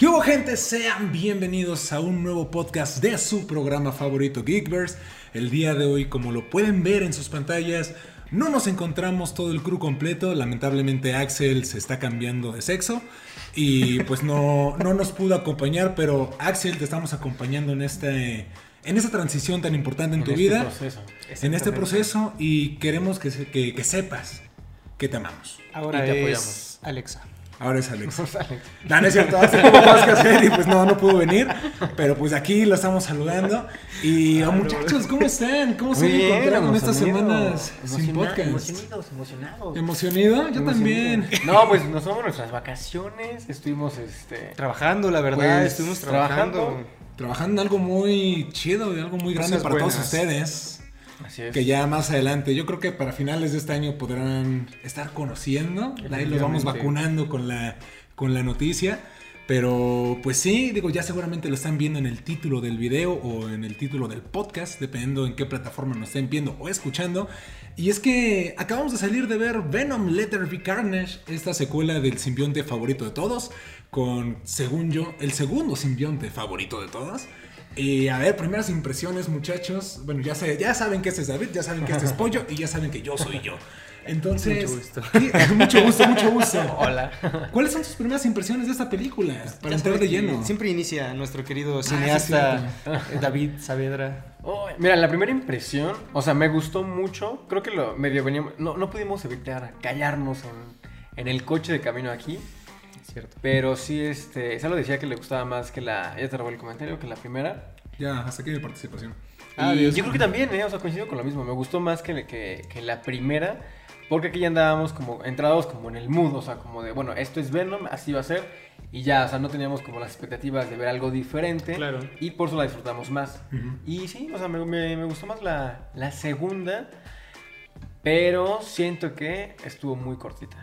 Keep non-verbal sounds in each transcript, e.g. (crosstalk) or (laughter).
¿Qué hubo gente? Sean bienvenidos a un nuevo podcast de su programa favorito Geekverse. El día de hoy, como lo pueden ver en sus pantallas, no nos encontramos todo el crew completo. Lamentablemente Axel se está cambiando de sexo y pues no, no nos pudo acompañar, pero Axel te estamos acompañando en este... En esta transición tan importante en, tu este vida, proceso. en este proceso, y queremos que, se- que- que sepas que te amamos. Ahora Y te es apoyamos. Alexa. (laughs) Ahora es Alex. No, no es cierto, hace poco más que hacer y pues no, no pudo venir. Pero pues aquí lo estamos saludando. Y oh, muchachos, ¿cómo están? ¿Cómo se bien, encontrado en estas semanas sin podcast? Emocionados, emocionados. ¿Emocionado? Yo también. No, pues nos tomamos nuestras vacaciones, estuvimos este Trabajando, la verdad, Pues, estuvimos trabajando. trabajando. Trabajando en algo muy chido, de algo muy grande Cosas para todos ustedes. Así es. Que ya más adelante, yo creo que para finales de este año podrán estar conociendo. Ahí los vamos vacunando con la, con la noticia. Pero pues sí, digo, ya seguramente lo están viendo en el título del video o en el título del podcast, dependiendo en qué plataforma nos estén viendo o escuchando. Y es que acabamos de salir de ver Venom Letter Be Carnage, esta secuela del simbionte favorito de todos, con, según yo, el segundo simbionte favorito de todos. Y a ver, primeras impresiones, muchachos. Bueno, ya, sé, ya saben que este es David, ya saben que este es (laughs) Pollo y ya saben que yo soy yo. Entonces, Mucho gusto. ¿qué? (laughs) mucho gusto, mucho gusto. Hola. ¿Cuáles son sus primeras impresiones de esta película? Para Ya entrar de lleno. Siempre inicia nuestro querido sí, cineasta eh, David Saavedra. Oh, mira, la primera impresión, o sea, me gustó mucho. Creo que lo medio veníamos. No, no pudimos evitar callarnos en, en el coche de camino aquí. Cierto. Pero sí, este. Salo decía que le gustaba más que la. Ya te robó el comentario, que la primera. Ya, hasta aquí mi participación. Ah, y yo creo que también, ¿eh? O sea, coincido con lo mismo. Me gustó más que, que, que la primera. Porque aquí ya andábamos como entrados como en el mood. O sea, como de, bueno, esto es Venom, así va a ser. Y ya, o sea, no teníamos como las expectativas de ver algo diferente. Claro. Y por eso la disfrutamos más. Y sí, o sea, me, me- me gustó más la, la segunda. Pero siento que estuvo muy cortita.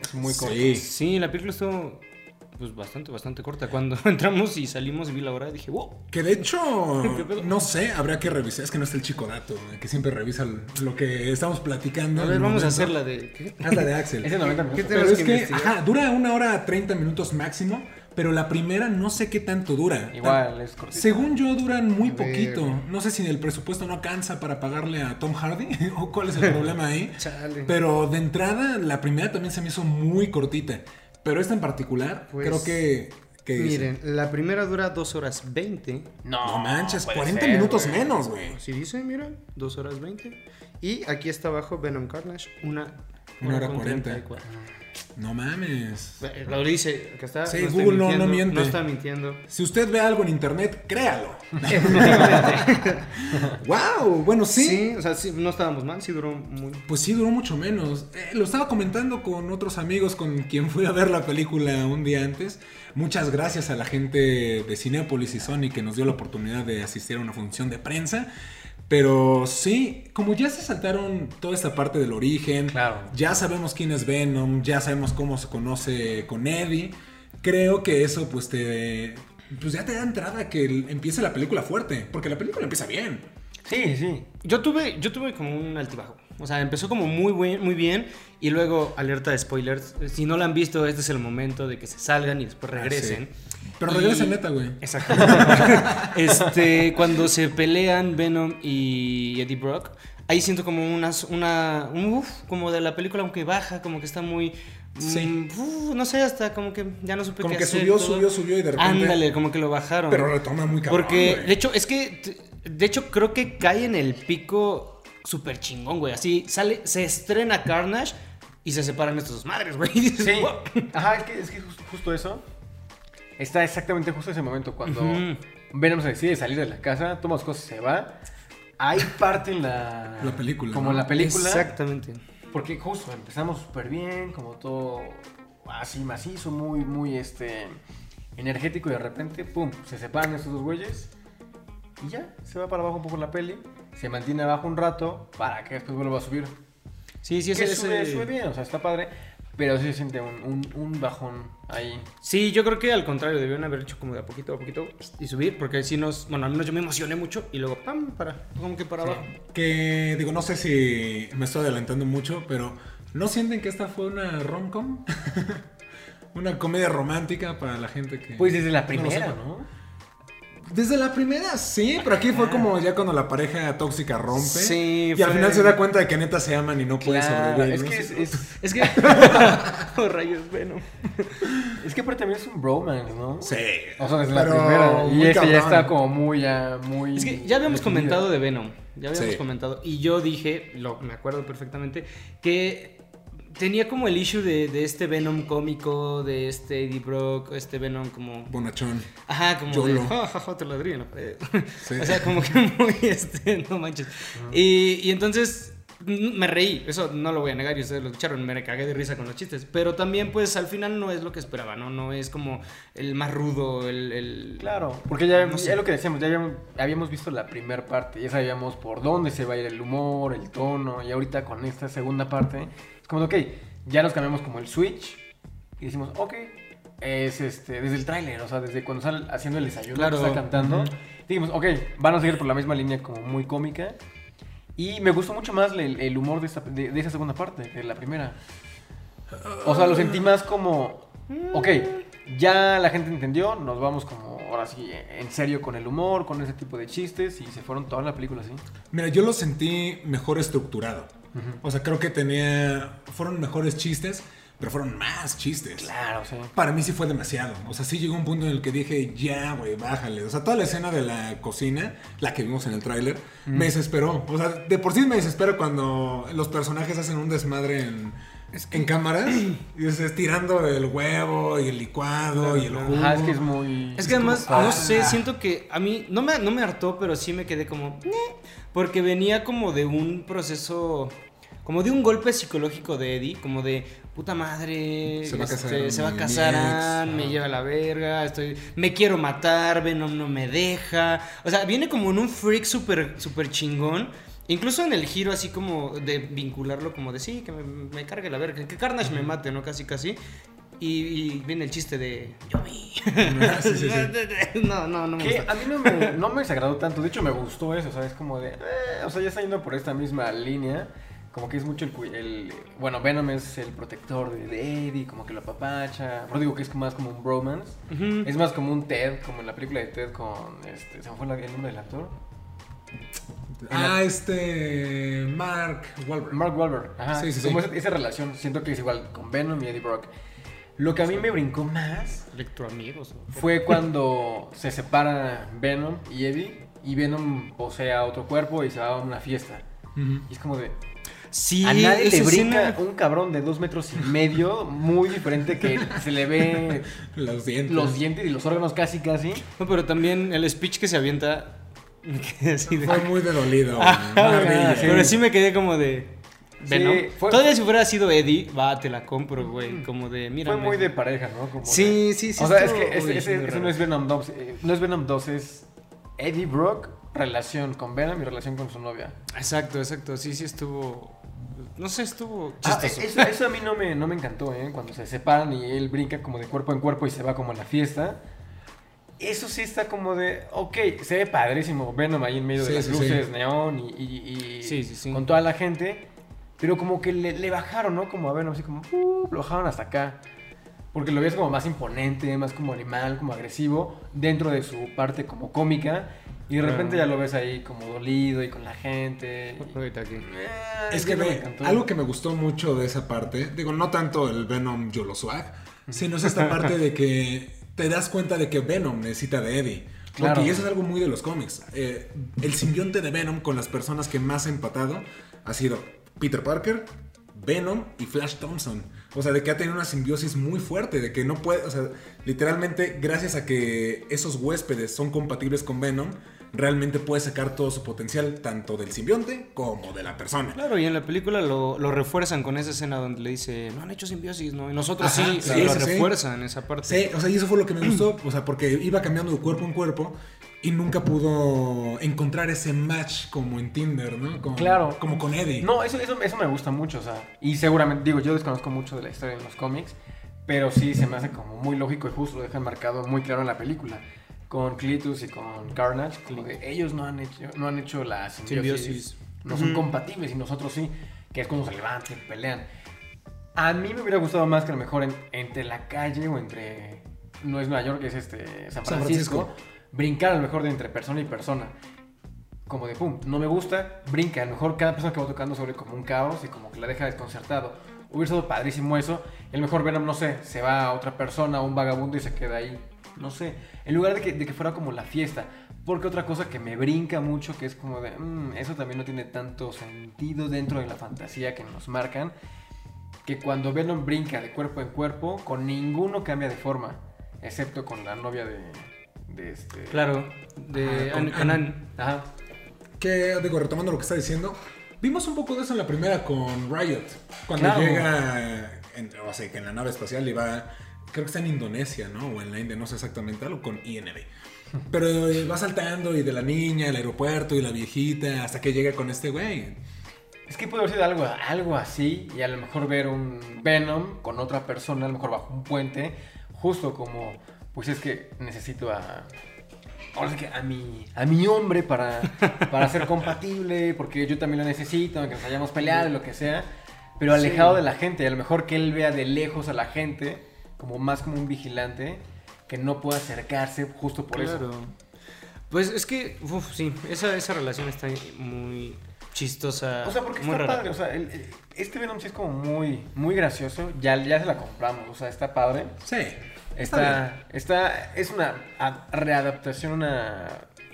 Es muy corta. Sí. Sí, la película estuvo pues bastante, bastante corta. Cuando (laughs) entramos y salimos y vi la hora, dije, wow. Que de hecho, (laughs) no sé, habría que revisar. Es que no está el chico dato, que siempre revisa lo que estamos platicando. A ver, vamos a hacer la de... ¿qué? Haz la de Axel. (laughs) Es de 90 minutos. ¿Qué Pero es que ajá, dura una hora 30 minutos máximo, pero la primera no sé qué tanto dura. Igual, es cortita. Según yo duran muy poquito. No sé si el presupuesto no alcanza para pagarle a Tom Hardy (laughs) o cuál es el problema ahí. (laughs) Chale. Pero de entrada, la primera también se me hizo muy cortita. Pero esta en particular, Pues, creo que... que Miren, la primera dura 2 horas 20. No manches, puede 40 ser, minutos güey. menos, güey. Si dice, mira, 2 horas 20. Y aquí está abajo Venom Carnage, una, Una hora con 40. 34. No mames. Eh, Lo dice, acá está. Sí, estoy Google no- no mintiendo, miente. No está mintiendo. Si usted ve algo en internet, créalo. (laughs) (laughs) wow, bueno, sí. Sí, o sea, sí, no estábamos mal, sí duró muy... Pues sí, duró mucho menos. Eh, lo estaba comentando con otros amigos con quien fui a ver la película un día antes. Muchas gracias a la gente de Cinepolis y Sony que nos dio la oportunidad de asistir a una función de prensa. Pero sí, como ya se saltaron toda esta parte del origen, Claro. ya sabemos quién es Venom, ya sabemos cómo se conoce con Eddie, creo que eso pues te... Pues ya te da entrada que empiece la película fuerte, porque la película empieza bien. Sí, sí. Yo tuve, yo tuve como un altibajo. O sea, empezó como muy, buen- muy bien y luego, alerta de spoilers, si no la han visto, este es el momento de que se salgan y después regresen. Pero Y- regresa neta, güey. Exacto. (laughs) este, cuando se pelean Venom y Eddie Brock, ahí siento como unas, una, un uf, como de la película, aunque baja, como que está muy... Sí. mm, uf, no sé, hasta como que ya no supe Como qué que hacer, subió, todo. subió, subió y de repente... Ándale, como que lo bajaron. Pero retoma muy cabrón, Porque, de hecho, es que, de hecho, creo que cae en el pico súper chingón, güey. Así, sale, se estrena Carnage y se separan estas dos madres, güey. (laughs) Sí. "Wow". Ajá, es que, es que justo eso. Está exactamente justo ese momento cuando. Venom se decide salir de la casa, toma sus cosas y se va. Ahí parte la... La película, Como ¿no? la película. Exactamente. Porque justo empezamos súper bien, como todo así macizo, muy, muy este energético y de repente, pum, se separan estos dos güeyes y ya, se va para abajo un poco la peli, se mantiene abajo un rato para que después vuelva a subir. Sí, sí, que ese, sube, ese- sube bien, o sea, está padre, pero sí se siente un, un- un bajón ahí. Sí, yo creo que al contrario, debieron haber hecho como de a poquito a poquito y subir, porque si nos, bueno, al menos yo me emocioné mucho y luego, pam, para, como que para Sí. abajo. Que digo, no sé si me estoy adelantando mucho, pero ¿no sienten que esta fue una rom-com? (laughs) Una comedia romántica para la gente que. Pues desde la primera, sepa. ¿no? Desde la primera, sí, pero aquí fue como ya cuando la pareja tóxica rompe. Sí, Y al final se da cuenta de que neta se aman y no puede Claro, sobrevivir. es ¿no? que es, es, Es que. (laughs) oh, rayos, Venom. es que aparte también es un bromance, ¿no? Sí. O sea, desde la primera. Y este ya cabrón. está como muy, ya, muy. Es que ya habíamos definido. comentado de Venom. Ya habíamos Sí. comentado. Y yo dije, lo, me acuerdo perfectamente, que tenía como el issue de, de este Venom cómico, de este Eddie Brock, este Venom como. Bonachón. Ajá, como Yolo. de. "Ja, ja, ja, te ladrillo en la pared". Sí. (laughs) O sea, como que muy (laughs) este. No manches. Y, y entonces. Me reí, eso no lo voy a negar y ustedes lo escucharon, me cagué de risa con los chistes, pero también pues al final no es lo que esperaba, ¿no? No es como el más rudo, el... el- Claro, porque ya, No sé. ya lo que decíamos, ya habíamos, habíamos visto la primera parte, ya sabíamos por dónde se va a ir el humor, el tono, y ahorita con esta segunda parte, es como, de, ok, ya nos cambiamos como el switch, y decimos, ok, es este, desde el tráiler, o sea, desde cuando sale haciendo el desayuno, Claro. está cantando, dijimos, ok, van a seguir por la misma línea como muy cómica, y me gustó mucho más el, el humor de, esta- de- de esa segunda parte que de la primera. O sea, lo sentí más como, ok, ya la gente entendió, nos vamos como, ahora sí, en serio con el humor, con ese tipo de chistes, y se fueron toda la película así. Mira, yo lo sentí mejor estructurado. O sea, creo que tenía. Fueron mejores chistes, pero fueron más chistes. Claro, sí. Para mí sí fue demasiado. O sea, sí llegó un punto en el que dije, ya, güey, bájale. O sea, toda la escena de la cocina, la que vimos en el tráiler, me desesperó. O sea, de por sí me desespero cuando los personajes hacen un desmadre en, en cámaras. Y dices, tirando el huevo y el licuado y el jugo. Ajá, es que es muy... Es que además, no sé, Ah. siento que a mí no me, no me hartó, pero sí me quedé como... Porque venía como de un proceso... Como de un golpe psicológico de Eddie, como de puta madre, Se va a casar este, se va a mi casar, ex, Ann, me lleva a la verga, estoy, me quiero matar, Venom no me deja. O sea, viene como en un freak súper super chingón. Incluso en el giro así como de vincularlo como de sí, que me, me cargue la verga, que Carnage me mate, ¿no? Casi casi. Y, y viene el chiste de yo vi. Ah, sí, sí, sí. (laughs) No, no, no me Que gusta. a mí no me, no me desagradó tanto, de hecho me gustó eso, o sea, es como de... eh, o sea, ya está yendo por esta misma línea, como que es mucho el... cu- el bueno, Venom es el protector de, Eddie, como que lo apapacha, pero digo que es más como un bromance. Es más como un Ted, como en la película de Ted con... Este, ¿Se me fue la- el nombre del actor? Ah, este. Mark Wahlberg. Mark Wahlberg. Ajá. Sí, sí, sí. como Esa, esa relación, siento que es igual con Venom y Eddie Brock. Lo que a mí me brincó más Electroamigos. ¿no? fue cuando se separa Venom y Eddie y Venom posee a otro cuerpo y se va a una fiesta. Ujú. Y es como de... Sí, a nadie le brinca escena- un cabrón de dos metros y medio, muy diferente que se le ve (laughs) Los dientes. los dientes y los órganos casi, casi. No, pero también el speech que se avienta. me (laughs) quedé así de- Fue muy de dolido. Ajá, Maravilla. sí. Pero sí me quedé como de. Sí, Venom. fue- Todavía si hubiera sido Eddie, va, te la compro, güey. Como de, mira. Fue muy de pareja, ¿no? Como Sí, de- sí, sí, O sea, es que ese, no es Venom 2. eh, No es Venom 2, es Eddie Brock, relación con Venom y relación con su novia. Exacto, exacto. Sí, sí estuvo. No sé, estuvo Ah, chistoso. eso, eso a mí no me, no me encantó, ¿eh? Cuando se separan y él brinca como de cuerpo en cuerpo y se va como a la fiesta. Eso sí está como de, ok, se ve padrísimo Venom ahí en medio Sí, de las sí, luces, sí. neón y, y- y Sí, sí, sí. con toda la gente. Pero como que le, le bajaron, ¿no? Como a Venom, así como, uh, lo bajaron hasta acá. Porque lo ves como más imponente, más como animal, como agresivo, dentro de su parte como cómica. Y de repente Claro. ya lo ves ahí como dolido y con la gente. y- Ahorita aquí. Eh, Es que me algo que me gustó mucho de esa parte, digo, no tanto el Venom Yolo Swag, sino es esta (laughs) parte de que te das cuenta de que Venom necesita de Eddie. Claro. Porque eso es algo muy de los cómics. Eh, el simbionte de Venom con las personas que más ha empatado ha sido Peter Parker, Venom y Flash Thompson. O sea, de que ha tenido una simbiosis muy fuerte, de que no puede, o sea, literalmente gracias a que esos huéspedes son compatibles con Venom, realmente puede sacar todo su potencial, tanto del simbionte como de la persona. Claro, y en la película lo, lo refuerzan con esa escena donde le dice, no han hecho simbiosis, ¿no? Y nosotros Ajá, sí, sí, lo sí, sí. refuerzan esa parte. Sí, o sea, y eso fue lo que me gustó, o sea, porque iba cambiando de cuerpo en cuerpo y nunca pudo encontrar ese match como en Tinder, ¿no? Como, Claro. Como con Eddie. No, eso, eso, eso me gusta mucho, o sea, y seguramente, digo, yo desconozco mucho de la historia en los cómics, pero sí se me hace como muy lógico y justo lo dejan marcado muy claro en la película. Con Clitus y con Carnage, como de ellos no han hecho, no han hecho la simbiosis, Simbiosis. no son compatibles y nosotros sí, que es cuando se levantan, pelean. A mí me hubiera gustado más que a lo mejor en- entre la calle o entre. No es Nueva York, es este San San Francisco. Francisco. Brincar a lo mejor de entre persona y persona. Como de pum, no me gusta, brinca. A lo mejor cada persona que va tocando sobre como un caos y como que la deja desconcertado. Hubiera sido padrísimo eso. Y a lo mejor Venom, no sé, se va a otra persona, a un vagabundo y se queda ahí. No sé. En lugar de que, de que fuera como la fiesta. Porque otra cosa que me brinca mucho, que es como de, "Mm, eso también no tiene tanto sentido dentro de la fantasía que nos marcan, que cuando Venom brinca de cuerpo en cuerpo, con ninguno cambia de forma, excepto con la novia de, de este... Claro, de Ah, con An- Ann. Ann. Ajá. Que, digo, retomando lo que está diciendo, vimos un poco de eso en la primera con Riot. Cuando Claro. llega, en, o sea, que en la nave espacial iba, creo que está en Indonesia, ¿no? O en la India, no sé exactamente, algo con IND. Pero eh, va saltando y de la niña, el aeropuerto y la viejita, hasta que llega con este güey. Es que puede haber sido algo, algo así y a lo mejor ver un Venom con otra persona, a lo mejor bajo un puente, justo como, pues es que necesito a... Ahora sí que a mi, a mi hombre para, para ser compatible, porque yo también lo necesito, aunque nos hayamos peleado, lo que sea, pero alejado de la gente, a lo mejor que él vea de lejos a la gente, como más como un vigilante, que no pueda acercarse justo por Claro. eso. Pues es que, uf, sí, esa, esa relación está muy chistosa. O sea, porque muy está rara. padre, o sea, el- el- este Venom sí es como muy, muy gracioso, ya, ya se la compramos, o sea, está padre. Sí. Está, está, es una a- readaptación, una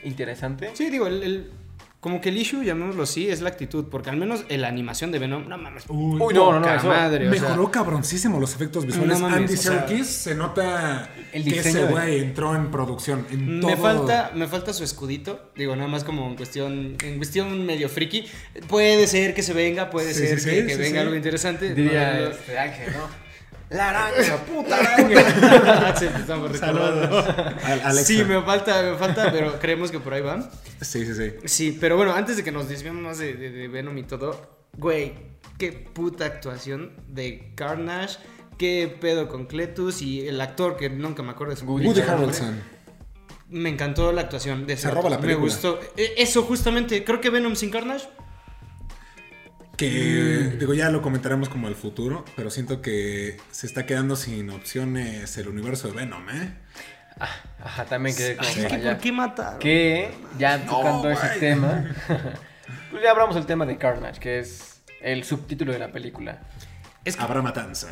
interesante. Sí, digo, el, el- como que el issue, llamémoslo así, es la actitud, porque al menos en la animación de Venom, no mames. Uy, Uy, no, no, no, eso- madre, o sea, Mejoró cabroncísimo los efectos visuales. No mames, Andy o sea, Serkis se nota el que ese de- güey entró en producción. En Me todo- falta, me falta su escudito, digo, nada más como en cuestión, en cuestión medio friki. Puede ser que se venga, puede Sí, ser sí, que, sí, que sí, venga sí. algo interesante. Diría No, no, no. este Ángel, ¿no? La araña, (laughs) puta araña. (laughs) Sí, estamos Alexa. Sí, me falta, me falta, pero creemos que por ahí van. Sí, sí, sí. Sí, pero bueno, antes de que nos desviemos más de, de- de Venom y todo, güey, qué puta actuación de Carnage, qué pedo con Cletus y el actor que nunca me acuerdo de su Woody. Harrelson. Me encantó la actuación de ese Se roba la Me película. gustó. E- Eso justamente, creo que Venom sin Carnage. Que, Mm. digo, ya lo comentaremos como el futuro, pero siento que se está quedando sin opciones el universo de Venom, ¿eh? Ah, ajá, también quedé como Ay, para ¿qué, allá. ¿por qué matar? Que ya tocando ese güey. tema, (laughs) pues ya hablamos del tema de Carnage, que es el subtítulo de la película. Es que, Habrá matanza.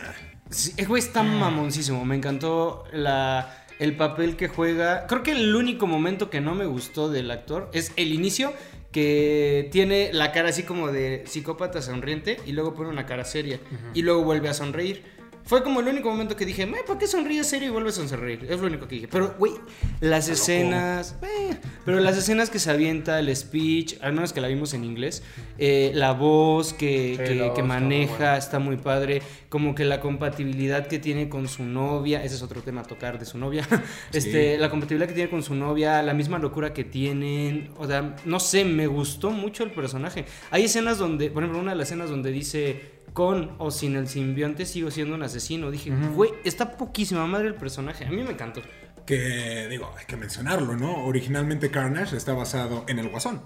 sí, el güey está mamoncísimo. Me encantó la, el papel que juega. Creo que el único momento que no me gustó del actor es el inicio, que tiene la cara así como de psicópata sonriente y luego pone una cara seria y luego vuelve a sonreír. Fue como el único momento que dije, "Me, ¿por qué sonríes serio y vuelves a sonreír? Es lo único que dije. Pero, güey, las escenas. eh, pero las escenas que se avienta, el speech, al menos que la vimos en inglés, eh, la voz que, Sí, que- la voz que está muy maneja está muy padre. Como que la compatibilidad que tiene con su novia, ese es otro tema a tocar de su novia. (laughs) Este, la compatibilidad que tiene con su novia, la misma locura que tienen. O sea, no sé, me gustó mucho el personaje. Hay escenas donde, por ejemplo, una de las escenas donde dice. Con o sin el simbionte sigo siendo un asesino. Dije, güey, está poquísima madre el personaje. A mí me encantó. Que, digo, hay que mencionarlo, ¿no? Originalmente Carnage está basado en el Guasón.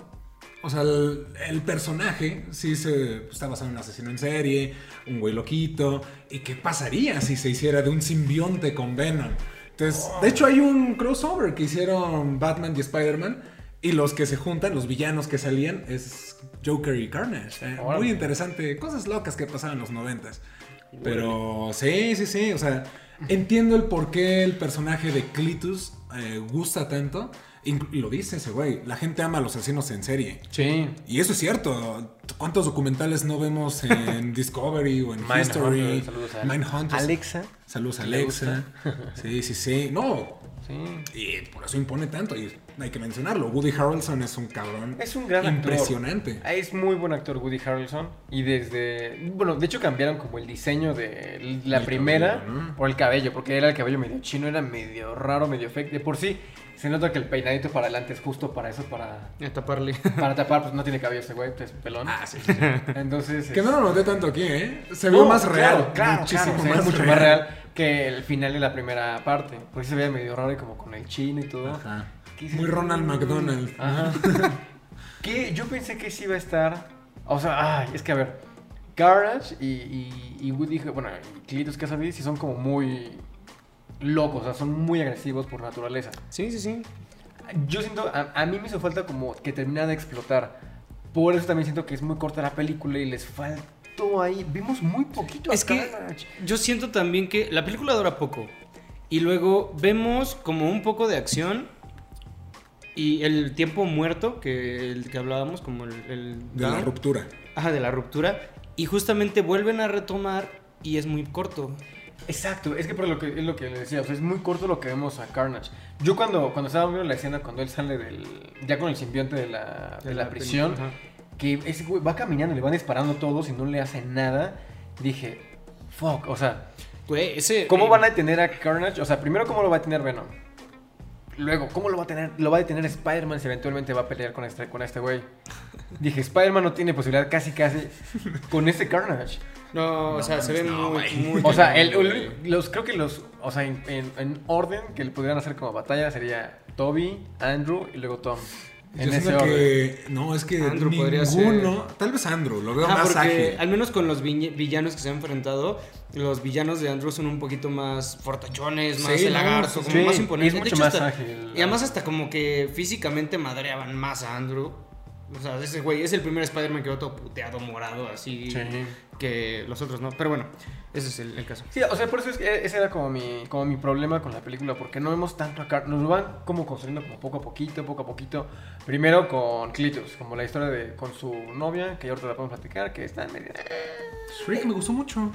O sea, el, el personaje sí se, está basado en un asesino en serie, un güey loquito. ¿Y qué pasaría si se hiciera de un simbionte con Venom? Entonces, de hecho hay un crossover que hicieron Batman y Spider-Man. Y los que se juntan, los villanos que salían, es Joker y Carnage. ¿eh? Muy interesante. Cosas locas que pasaban en los noventas. Pero sí, sí, sí. O sea, entiendo el por qué el personaje de Clitus eh, gusta tanto. Y lo dice ese güey. La gente ama a los asesinos en serie. Sí. Y eso es cierto. ¿Cuántos documentales no vemos en (laughs) Discovery o en Mindhunter, History? saludos a Mindhunter. Alexa. Saludos a ¿Le Alexa. Sí, sí, sí. No. Sí. Y por eso impone tanto. Y hay que mencionarlo. Woody Harrelson es un cabrón. Es un gran actor. impresionante. Es muy buen actor Woody Harrelson. Y desde. Bueno, de hecho cambiaron como el diseño de la El primera cabello, ¿no? por el cabello, porque era el cabello medio chino, era medio raro, medio fake. De por sí, se nota que el peinadito para adelante es justo para eso, para, A taparle. (laughs) para tapar, pues no tiene cabello ese güey, pues pelón. Ah, sí, sí, sí. Entonces. Que no lo noté tanto aquí, ¿eh? Se No, vio más claro, real. Claro, muchísimo claro, o sea, más, es mucho real. más real que el final de la primera parte. Porque se veía medio raro y como con el chino y todo. Ajá. Muy Ronald McDonald. Ajá. (laughs) que yo pensé que sí iba a estar. O sea, ay, es que a ver. Carnage y, y, y Woody, bueno, y Cletus Cassidy sí son como muy locos, o sea, son muy agresivos por naturaleza. Sí, sí, sí. Yo siento, a, a mí me hizo falta como que termina de explotar. Por eso también siento que es muy corta la película y les faltó ahí. Vimos muy poquito a Es que Carnage. yo siento también que la película dura poco. Y luego vemos como un poco de acción. Y el tiempo muerto que, el que hablábamos, como el. el De la ruptura. Ajá, de la ruptura. Y justamente vuelven a retomar y es muy corto. Exacto, es que por lo que es lo que le decía, o sea, es muy corto lo que vemos a Carnage. Yo cuando, cuando estaba viendo la escena, cuando él sale del. ya con el simbionte de la, de la prisión, que ese güey va caminando, le van disparando todos y no le hacen nada, dije, fuck, o sea, Güey, ese. ¿cómo eh, van a detener a Carnage? O sea, primero, ¿cómo lo va a tener Venom? Luego, ¿cómo lo va a tener? Lo va a detener Spider-Man si eventualmente va a pelear con este, con este güey. Dije, Spider-Man no tiene posibilidad casi casi con este Carnage. No, o sea, se ve no, muy, muy. O sea, el, los, creo que los, o sea, en, en- en orden que le pudieran hacer como batalla sería Toby, Andrew y luego Tom. En Yo ese siento orden. que. No, es que Andrew ninguno. podría Tal vez Andrew, lo veo Ajá, más porque ágil. al menos con los villanos que se han enfrentado, los villanos de Andrew son un poquito más fortachones, más Sí, no, lagarto, sí, como sí. más imponentes. Es De mucho hecho, más hasta- ágil. Y además hasta como que físicamente madreaban más a Andrew. O sea, ese güey es el primer Spider-Man que veo todo puteado, morado, así, Sí. que los otros no. Pero bueno, ese es el, el caso. Sí, o sea, por eso es que ese era como mi, como mi problema con la película, porque no vemos tanto a Car Nos lo van como construyendo como poco a poquito, poco a poquito. Primero con Clitus, como la historia de con su novia, que ahorita la podemos platicar, que está medio... Shrek me gustó mucho.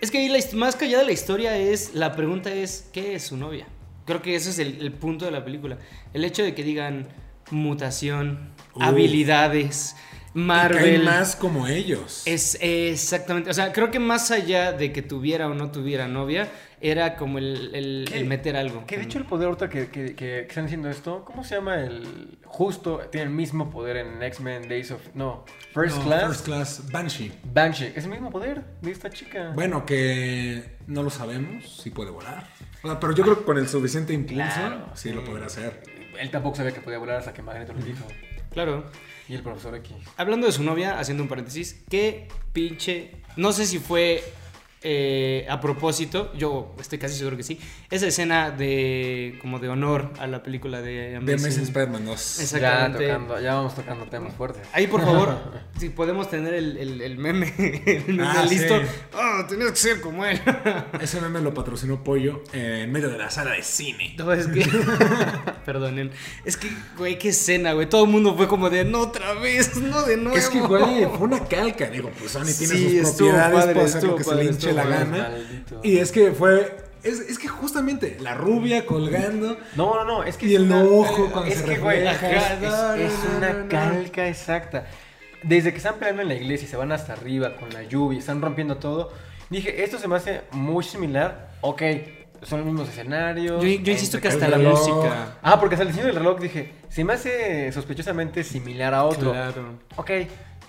Es que ahí la más callada de la historia es, la pregunta es, ¿qué es su novia? Creo que ese es el, el punto de la película. El hecho de que digan mutación, Uf. habilidades, Y caen Marvel. más como ellos. Es exactamente, o sea, creo que más allá de que tuviera o no tuviera novia, era como el, el- ¿Qué? el meter algo. Que de hecho el poder ahorita que, que, que- que están diciendo esto, ¿cómo se llama el... Justo, tiene el mismo poder en X-Men Days of... No, First No, Class. First Class Banshee. Banshee, es el mismo poder de esta chica. Bueno, que no lo sabemos si puede volar. O sea, pero yo creo que con el suficiente impulso Claro, sí, sí. lo podrá hacer. Él tampoco sabía que podía volar hasta que Magneto le dijo. Claro. Y el profesor X. Hablando de su novia, haciendo un paréntesis, qué pinche. No sé si fue eh, a propósito, yo estoy casi seguro que sí. Esa escena de. como de honor a la película de De Amazing. Spider-Man 2. Exacto. Ya, Exactamente. tocando, ya vamos tocando temas fuertes. Ahí, por favor, (laughs) si podemos tener el, el- el meme, (laughs) el meme Ah, listo. sí. Oh, tenías que ser como él. (laughs) Ese meme lo patrocinó Pollo en medio de la sala de cine. No, es que. Perdonen. Es que, güey, qué escena, güey. Todo el mundo fue como de, no otra vez, no de nuevo. Es que, güey, fue una calca. Digo, pues Sony tiene Sí, sus propiedades padre, estuvo que se padre, le la gana. Maldito. Y es que fue. Es, es que justamente la rubia colgando. No, no, no, es que Y es el una- ojo cuando es se que, güey, es, refleja. es- es una calca exacta. Desde que están peleando en la iglesia y se van hasta arriba con la lluvia, y están rompiendo todo, dije, esto se me hace muy similar. Ok, son los mismos escenarios. Yo, yo insisto que hasta la reloj. música. Ah, porque hasta el diseño del reloj dije, se me hace sospechosamente similar a otro. Claro. Ok.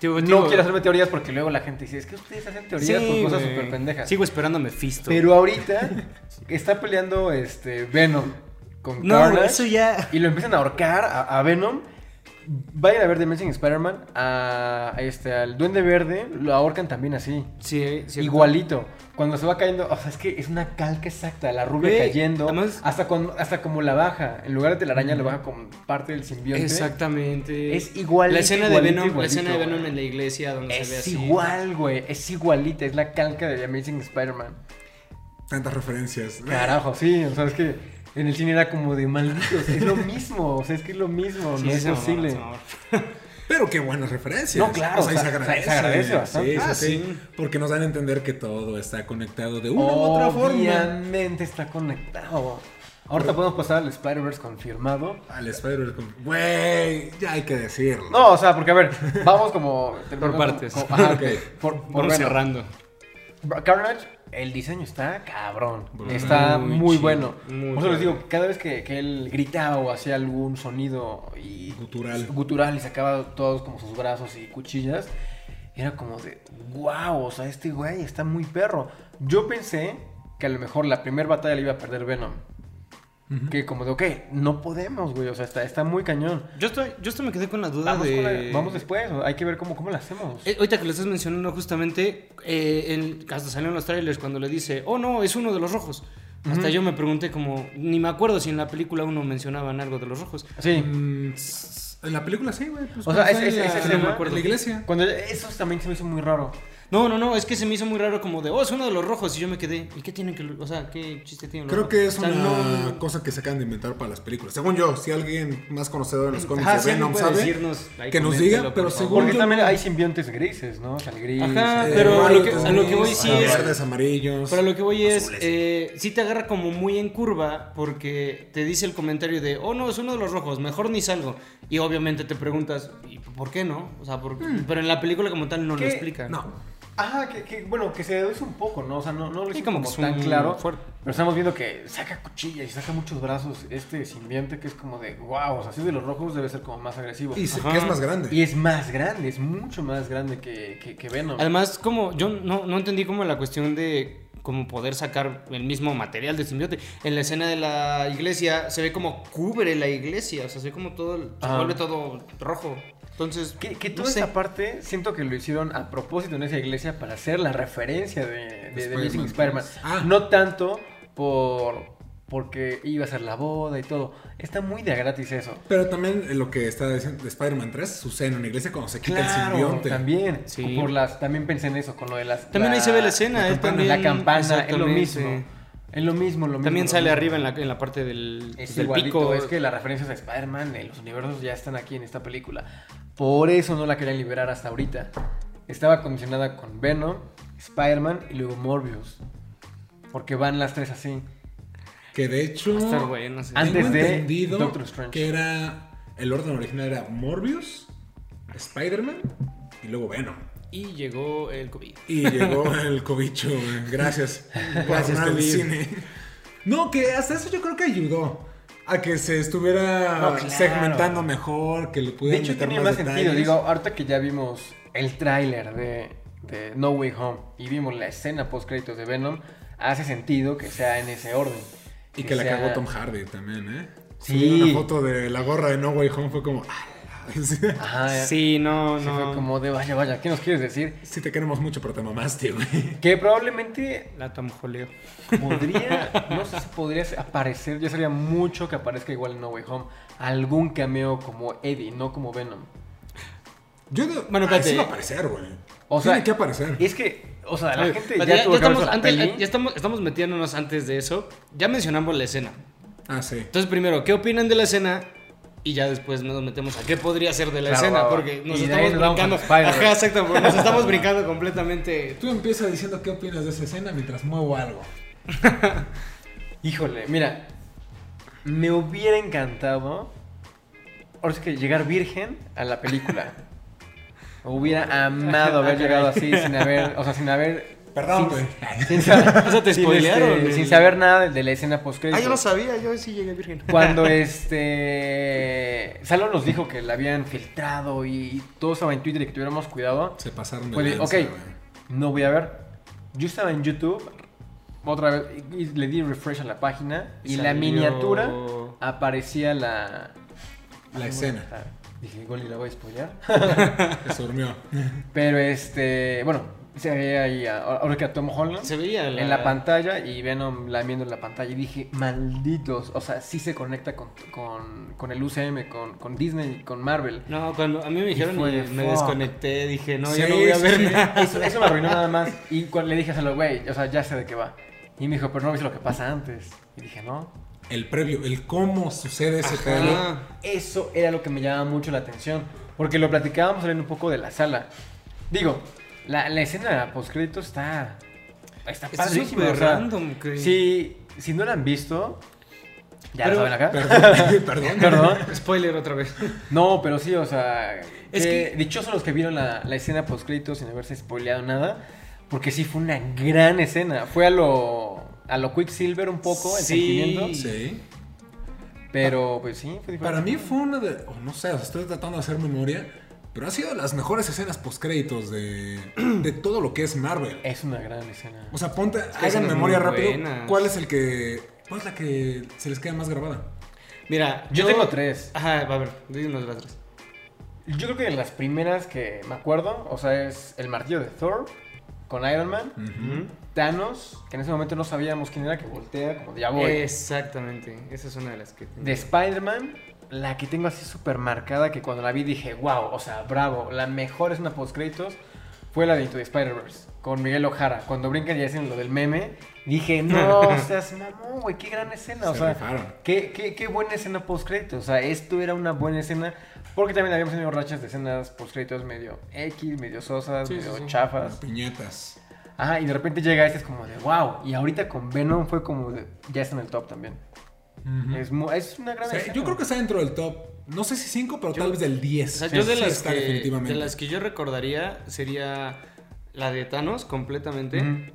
No quiero hacerme teorías porque luego la gente dice, es que ustedes hacen teorías por cosas súper pendejas. Sigo esperando Mephisto. Pero ahorita está peleando este Venom con no, Carnage eso ya. y lo empiezan a ahorcar a, a Venom. Vayan a ver The Amazing Spider-Man, a, este, al Duende Verde, lo ahorcan también así. Sí, sí. Igualito. Cuando se va cayendo, o sea, es que es una calca exacta, la rubia cayendo, además- hasta, cuando, hasta como la baja, en lugar de telaraña lo baja con parte del simbionte. Exactamente. Es igual. La escena de Venom, la escena de Venom en la iglesia donde se ve Es así. igual, güey, es igualita, es la calca de The Amazing Spider-Man. Tantas referencias. Carajo, sí, o sea, es que en el cine era como de malditos, es lo mismo, o sea, es que es lo mismo, Sí, no es posible. (laughs) Pero qué buenas referencias. No, claro, O sea, o sea, se agradece. se agradece bastante. Sí, Ah, sí. sí. Porque nos dan a entender que todo está conectado de una u otra forma. Obviamente está conectado. Ahorita podemos pasar al Spider-Verse confirmado. Al Spider-Man. con- Güey, ya hay que decirlo. No, o sea, porque a ver, vamos como... Por partes. como- ajá. Por, por Vamos bueno. cerrando. Carnage, el diseño está cabrón. Bueno, está muy bueno. muy Por eso les digo, cada vez que, que él gritaba o hacía algún sonido y Gutural. gutural y sacaba todos como sus brazos y cuchillas, era como de, wow, o sea, este güey está muy perro. Yo pensé que a lo mejor la primera batalla la iba a perder Venom. Que como de, ok, no podemos, güey. O sea, está, está muy cañón. Yo estoy, yo estoy me quedé con la duda Vamos, de. con la- vamos después, hay que ver cómo, cómo lo hacemos. Eh, ahorita que lo estás mencionando justamente, eh, en- hasta salieron los trailers cuando le dice, oh no, es uno de los rojos. Hasta yo me pregunté como, ni me acuerdo si en la película uno mencionaban algo de los rojos. Sí. Mm, en la película sí, güey. pues, O sea, cuando es- es- en es- la- es- la iglesia. Cuando eso también se me hizo muy raro. No, no, no, es que se me hizo muy raro como de, oh, es uno de los rojos. Y yo me quedé, ¿y qué tienen que, o sea, qué chiste tienen los Creo rojos? que es O sea, una no- cosa que se acaban de inventar para las películas. Según yo, si alguien más conocedor de los cómics Ajá, de sí, Venom sabe, decirnos, que nos diga, pero según Porque yo también hay simbiontes grises, ¿no? O sea, el gris. Ajá, eh, pero a lo que- a lo que voy sí ah, es- verdes, amarillos. Pero lo que voy es, eh, sí te agarra como muy en curva porque te dice el comentario de, oh no, es uno de los rojos, mejor ni salgo. Y obviamente te preguntas, ¿y por qué no? O sea, por- pero en la película como tal no lo explican. No. Ajá, que, que, bueno, que se deduce un poco, ¿no? O sea, no, no lo Sí, hizo como tan claro. fuerte. Pero estamos viendo que saca cuchillas y saca muchos brazos este simbionte que es como de, wow, o sea, si es de los rojos debe ser como más agresivo. Y se- que es más grande. Y es más grande, es mucho más grande que, que, que Venom. Además, como yo no, no entendí como la cuestión de como poder sacar el mismo material de simbionte. En la escena de la iglesia se ve como cubre la iglesia, o sea, se ve como todo, el- se Ajá. vuelve todo rojo. Entonces, Que, que no toda sé. esa parte siento que lo hicieron a propósito en esa iglesia para hacer la referencia de, de, de Spider-Man. Ah. No tanto por porque iba a ser la boda y todo. Está muy de gratis eso. Pero también eh, lo que está diciendo de Spider-Man 3 sucede en una iglesia cuando se quita el Claro, simbionte. también. Sí. Por las, también pensé en eso, con lo de las. También ahí se ve la escena, la él campana, también. La campana, es lo mismo. Es lo mismo, lo mismo. También lo sale mismo. arriba en la, en la parte del, Es del igualito, pico. es que las referencias a Spider-Man en los universos ya están aquí en esta película. Por eso no la querían liberar hasta ahorita. Estaba condicionada con Venom, Spider-Man y luego Morbius. Porque van las tres así. Que de hecho, tengo Antes de entendido Doctor Strange. que era el orden original era Morbius, Spider-Man y luego Venom. Y llegó el COVID. Y llegó el cobicho, güey. gracias. (laughs) por Gracias, COVID. cine. No, que hasta eso yo creo que ayudó a que se estuviera No, claro. segmentando mejor, que le De pudieran hecho, meter tenía más más sentido. detalles. Digo, ahorita que ya vimos el tráiler de, de No Way Home y vimos la escena post créditos de Venom, hace sentido que sea en ese orden. Y que la sea- cagó Tom Hardy también, ¿eh? Sí. Subieron Una foto de la gorra de No Way Home fue como, "Ah, (laughs) Ajá, Sí, no, sí no. fue como de vaya, vaya, ¿qué nos quieres decir? sí te queremos mucho, pero te mamaste, güey. Que probablemente La Tom Joleo. podría, no sé si podría aparecer, ya sería mucho que aparezca igual en No Way Home, algún cameo como Eddie, no como Venom. Yo digo, Bueno, ah, espérate. sí va a aparecer, güey. O Tiene sea, que aparecer. Es que, o sea, la Oye, gente ya, ya, tuvo ya que ver estamos, la antes- peli. ya estamos, estamos metiéndonos antes de eso. Ya mencionamos la escena. Ah, sí. Entonces, primero, ¿qué opinan de la escena? Y ya después nos metemos a qué podría ser de la Claro, escena, va, va. porque nos Y estamos brincando. Ajá, exacto, porque nos estamos brincando (laughs) completamente. Tú empiezas diciendo qué opinas de esa escena mientras muevo algo. (laughs) Híjole, mira, me hubiera encantado, ahora sí que llegar virgen a la película. Hubiera amado haber llegado así (laughs) sin haber, o sea, sin haber... Perdón, sin- güey. Sin, (laughs) te sin, este, sin saber nada de, la escena post Ah, yo no sabía, yo sí llegué virgen. Cuando (laughs) este Salón nos dijo que la habían filtrado y todo estaba en Twitter y que tuviéramos cuidado, Se pasaron de pues lanza, ok, no voy a ver. Yo estaba en YouTube otra vez y le di refresh a la página y la miniatura aparecía la La escena. Dije, igual y la voy a spoilear. (laughs) Se durmió. Pero este, bueno, se veía ahí ahora que a Tom Holland Se veía en la pantalla y Venom la viendo en la pantalla y dije, malditos, o sea, sí se conecta con, con, con el UCM, con, con Disney, con Marvel. No, cuando a mí me dijeron fue me desconecté, dije, no, Sí, yo no voy a ver sí. nada. (laughs) Eso, eso me arruinó nada más. Y cuando le dije a güey, o sea, ya sé de qué va. Y me dijo, pero no viste lo que pasa antes. Y dije, no. El previo, el cómo sucede ese pedo. Eso era lo que me llamaba mucho la atención. Porque lo platicábamos saliendo un poco de la sala. Digo, la, la escena post créditos está. Está Es padrísima. súper o sea, random, que- Si, si no la han visto. Ya Pero- lo saben acá. Perdón, (laughs) (laughs) perdón. Perdón. Spoiler otra vez. No, pero sí, o sea. Es que que- Dichosos los que vieron la, la escena post créditos sin haberse spoileado nada. Porque sí fue una gran escena. Fue a lo. A lo Quicksilver un poco, el Sí. sentimiento. Sí. Pero pues sí, fue. Para mí fue una de. oh, no sé, estoy tratando de hacer memoria. Pero ha sido de las mejores escenas postcréditos de, de todo lo que es Marvel. Es una gran escena. O sea, ponte, que esa hagan es memoria rápido. ¿Cuál es el que. ¿Cuál es la que se les queda más grabada? Mira, Yo tengo tres. Ajá, a ver, dinos las tres. Yo creo que las primeras que me acuerdo, o sea, es el martillo de Thor con Iron Man. Thanos, que en ese momento no sabíamos quién era, que voltea, como ya voy. Exactamente, esa es una de las que tengo. De Spider-Man, la que tengo así súper marcada, que cuando la vi dije, wow, o sea, bravo, la mejor escena post-créditos fue la de Into the Spider-Verse, con Miguel Ojara. Cuando brincan y hacen lo del meme, dije, no, (laughs) o sea, se mamó, güey, qué gran escena, o Se sea, qué, qué, qué buena escena post-créditos, o sea, esto era una buena escena, porque también habíamos tenido rachas de escenas post-créditos medio X, medio sosas, Sí, medio sí. chafas. Piñetas. Ajá, y de repente llega este, es como de, wow, y ahorita con Venom fue como de, ya está en el top también. Es, es una gran O sea, escena. yo creo que está dentro del top, no sé si 5, pero Yo- tal vez del 10. O sea, Sí, yo de sí las, está que, definitivamente. de las que yo recordaría sería la de Thanos completamente.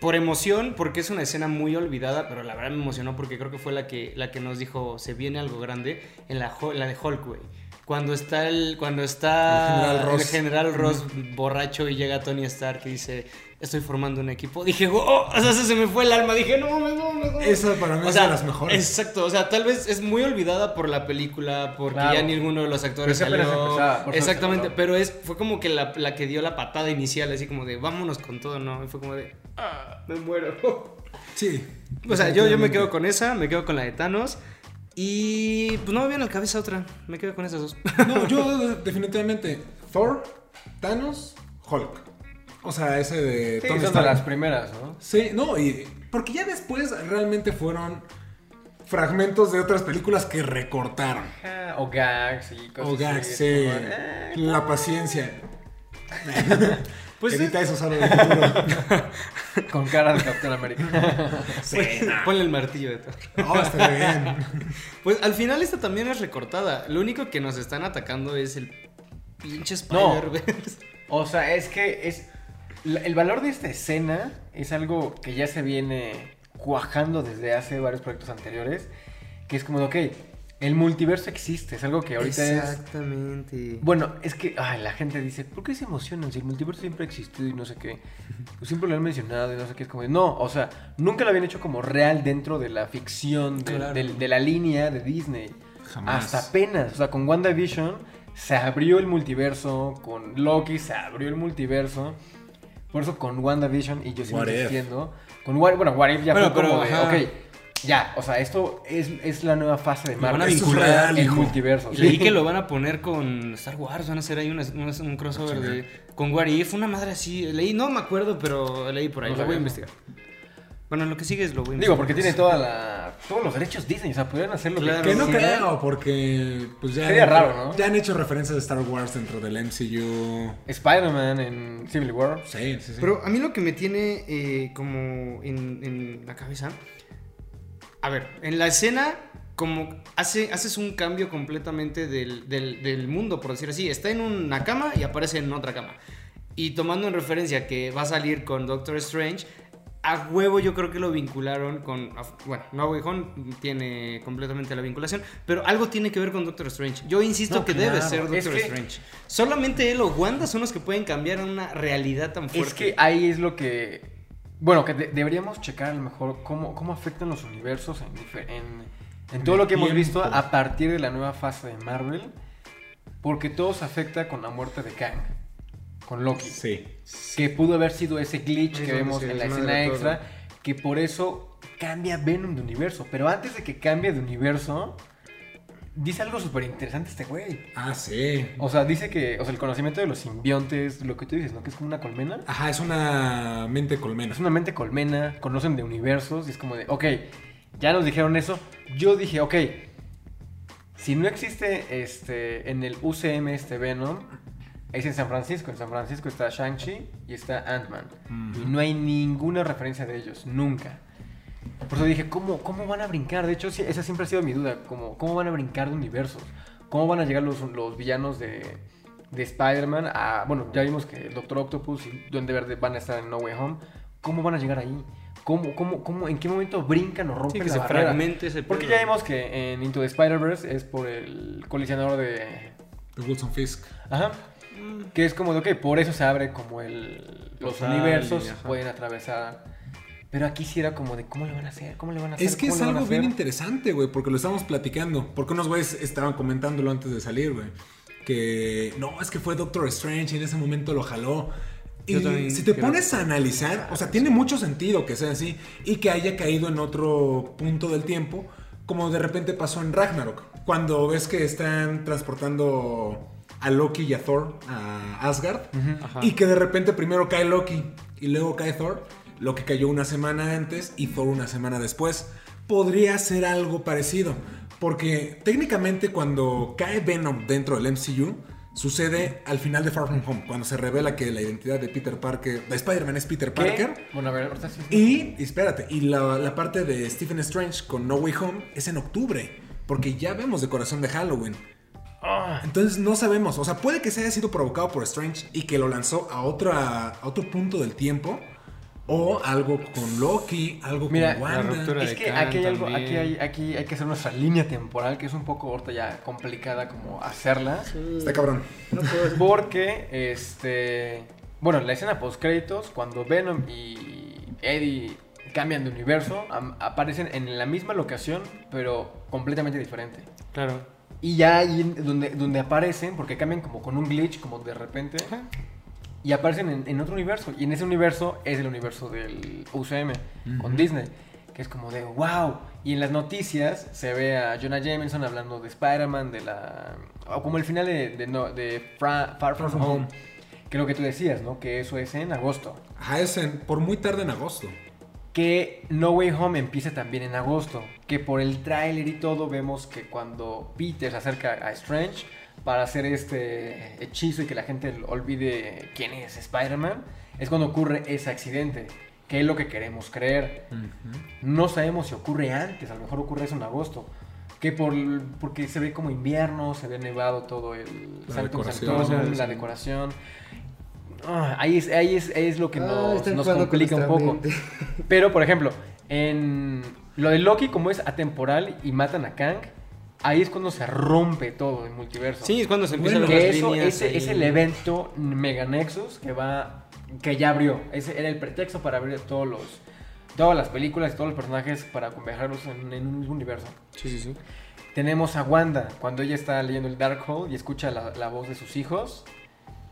Por emoción, porque es una escena muy olvidada, pero la verdad me emocionó porque creo que fue la que, la que nos dijo se viene algo grande en la de Hulk, güey. Cuando está el, cuando está El general Ross. el general Ross borracho y llega Tony Stark y dice estoy formando un equipo. Dije, oh, o sea, se me fue el alma. Dije, no, no, no, no. Esa para mí O es sea, de las mejores. Exacto, o sea, tal vez es muy olvidada por la película, porque Claro. ya ninguno de los actores salió. empezaba, Exactamente, pero es, fue como que la, la que dio la patada inicial, así como de vámonos con todo, ¿no? Y fue como de, ah, me muero. Sí. o sea, yo, yo me quedo con esa, me quedo con la de Thanos. Y pues no me viene a la cabeza otra, me quedo con esas dos. No, (laughs) yo definitivamente Thor, Thanos, Hulk. O sea, ese de Sí, Tony son de Stark. las primeras, ¿no? Sí, no, y porque ya después realmente fueron fragmentos de otras películas que recortaron. Ajá, O gags y cosas O gags, así, sí. como, eh, La paciencia. (laughs) Pues Edita eso, (laughs) Sara, del futuro. Con cara de Capitán América. (laughs) Sí, Ponle el martillo de Thor. no, está bien. (laughs) Pues al final esta también es recortada. Lo único que nos están atacando es el pinche No. Spider-Verse. O sea, es que es. El valor de esta escena es algo que ya se viene cuajando desde hace varios proyectos anteriores. Que es como de, ok, el multiverso existe. Es algo que ahorita es. Exactamente. Bueno, es que ay, la gente dice, ¿por qué se emocionan? Si el multiverso siempre ha existido y no sé qué. Pues siempre lo han mencionado y no sé qué. Es como no, o sea, nunca lo habían hecho como real dentro de la ficción, de, Claro. del- de la línea de Disney. Jamás. Hasta apenas. O sea, con WandaVision se abrió el multiverso. Con Loki se abrió el multiverso. Por eso con WandaVision, y yo sigo insistiendo. Con What, bueno, What If ya Bueno, fue como pero, de, ajá. ok, ya, o sea, esto es, es la nueva fase de Lo van a Marvel. Vincular el hijo. multiverso. Y sí. leí que lo van a poner con Star Wars, van a hacer ahí una- una- un crossover de, con What If, una madre así. Leí, no me acuerdo, pero leí por ahí, No lo voy a investigar. Bueno, lo que sigue es lo voy a Digo, porque tiene toda la, todos los derechos Disney, o sea, podrían hacer lo Claro. que Que no creo, porque pues ya, Sería raro, ¿no? ya han hecho referencias de Star Wars dentro del MCU. Spider-Man en Civil War. Sí, sí, sí. Pero a mí lo que me tiene eh, como en, en la cabeza. A ver, en la escena, como hace, haces un cambio completamente del, del- del mundo, por decir así. Está en una cama y aparece en otra cama. Y tomando en referencia que va a salir con Doctor Strange, a huevo yo creo que lo vincularon con... Bueno, No Way Home tiene completamente la vinculación, pero algo tiene que ver con Doctor Strange. Yo insisto No, que debe ser es Doctor que- Strange. Solamente él o Wanda son los que pueden cambiar una realidad tan fuerte. Es que ahí es lo que. Bueno, que de- deberíamos checar a lo mejor cómo, cómo afectan los universos en, difer- en- en todo lo que hemos visto a partir de la nueva fase de Marvel. Porque todo se afecta con la muerte de Kang. Con Loki. Sí. Que pudo haber sido ese glitch que vemos en la escena extra. Que por eso cambia Venom de universo. Pero antes de que cambie de universo, dice algo súper interesante este güey. Ah, sí. O sea, dice que o sea, el conocimiento de los simbiontes, lo que tú dices, ¿no? Que es como una colmena. Ajá, es una mente colmena. Es una mente colmena, conocen de universos y es como de, ok, ya nos dijeron eso. Yo dije, ok, si no existe este en el UCM este Venom, es en San Francisco. En San Francisco está Shang-Chi y está Ant-Man. Y no hay ninguna referencia de ellos, nunca. Por eso dije, ¿cómo, cómo van a brincar? De hecho, sí, esa siempre ha sido mi duda. ¿Cómo, cómo van a brincar de universos? ¿Cómo van a llegar los, los villanos de, de Spider-Man a... Bueno, ya vimos que el Doctor Octopus y Duende Verde van a estar en No Way Home. ¿Cómo van a llegar ahí? ¿Cómo, cómo, cómo, ¿En qué momento brincan o Sí, rompen que la se barrera? fragmente ese Porque ya vimos que en Into the Spider-Verse es por el colisionador de... De Wilson Fisk. Ajá. Mm. Que es como de, ok, por eso se abre como el, los universos pueden atravesar. Pero aquí sí era como de cómo le van a hacer, cómo le van a hacer. Es que ¿Cómo es algo bien interesante, güey, porque lo estamos platicando. Porque unos güeyes estaban comentándolo antes de salir, güey. Que no, es que fue Doctor Strange y en ese momento lo jaló. Yo Y si te pones a analizar, o sea, tiene mucho sentido que sea así y que haya caído en otro punto del tiempo, como de repente pasó en Ragnarok, cuando ves que están transportando a Loki y a Thor a Asgard y que de repente primero cae Loki y luego cae Thor, Loki cayó una semana antes y Thor una semana después. Podría ser algo parecido, porque técnicamente cuando cae Venom dentro del MCU, sucede al final de Far From Home, cuando se revela que la identidad de Peter Parker, de Spider-Man es Peter ¿Qué? Parker. Bueno, a ver, ahorita sí. sí. Y, espérate, y la, la parte de Stephen Strange con No Way Home es en octubre, porque ya vemos decoración de Halloween. Ah, Entonces no sabemos, o sea, puede que se haya sido provocado por Strange y que lo lanzó a, otra, a otro punto del tiempo, o algo con Loki, algo Mira, con la Wanda. ruptura es de que aquí hay algo, aquí hay, aquí hay que hacer nuestra línea temporal, que es un poco ahorita ya complicada como hacerla. Está cabrón. Porque, este. Bueno, la escena post créditos, cuando Venom y Eddie cambian de universo, aparecen en la misma locación, pero completamente diferente. Claro. Y ya ahí donde, donde aparecen, porque cambian como con un glitch, como de repente, y aparecen en, en otro universo. Y en ese universo es el universo del UCM, con Disney, que es como de wow. Y en las noticias se ve a Jonah Jameson hablando de Spider-Man, de la. o como el final de, de, no- de Fra- Far From, From Home. Home. Que es lo que tú decías, ¿no? Que eso es en agosto. Ajá, es en- por muy tarde en agosto. Que No Way Home empieza también en agosto. Que por el tráiler y todo vemos que cuando Peter se acerca a Strange para hacer este hechizo y que la gente olvide quién es Spider-Man, es cuando ocurre ese accidente. Que es lo que queremos creer. No sabemos si ocurre antes, a lo mejor ocurre eso en agosto. Que por, porque se ve como invierno, se ve nevado todo el La decoración. Sí. la decoración. Ah, ahí, es, ahí, es, es lo que Ah, nos, complica un poco. mente. Pero, por ejemplo, en lo de Loki, como es atemporal y matan a Kang, ahí es cuando se rompe todo el multiverso. Sí, es cuando se empiezan Bueno, que eso líneas ese, ahí. es el evento Mega Nexus que va que ya abrió. Ese era el pretexto para abrir todos los todas las películas y todos los personajes para convergerlos en, en un mismo universo. Sí, sí, sí. Tenemos a Wanda cuando ella está leyendo el Darkhold y escucha la, la voz de sus hijos.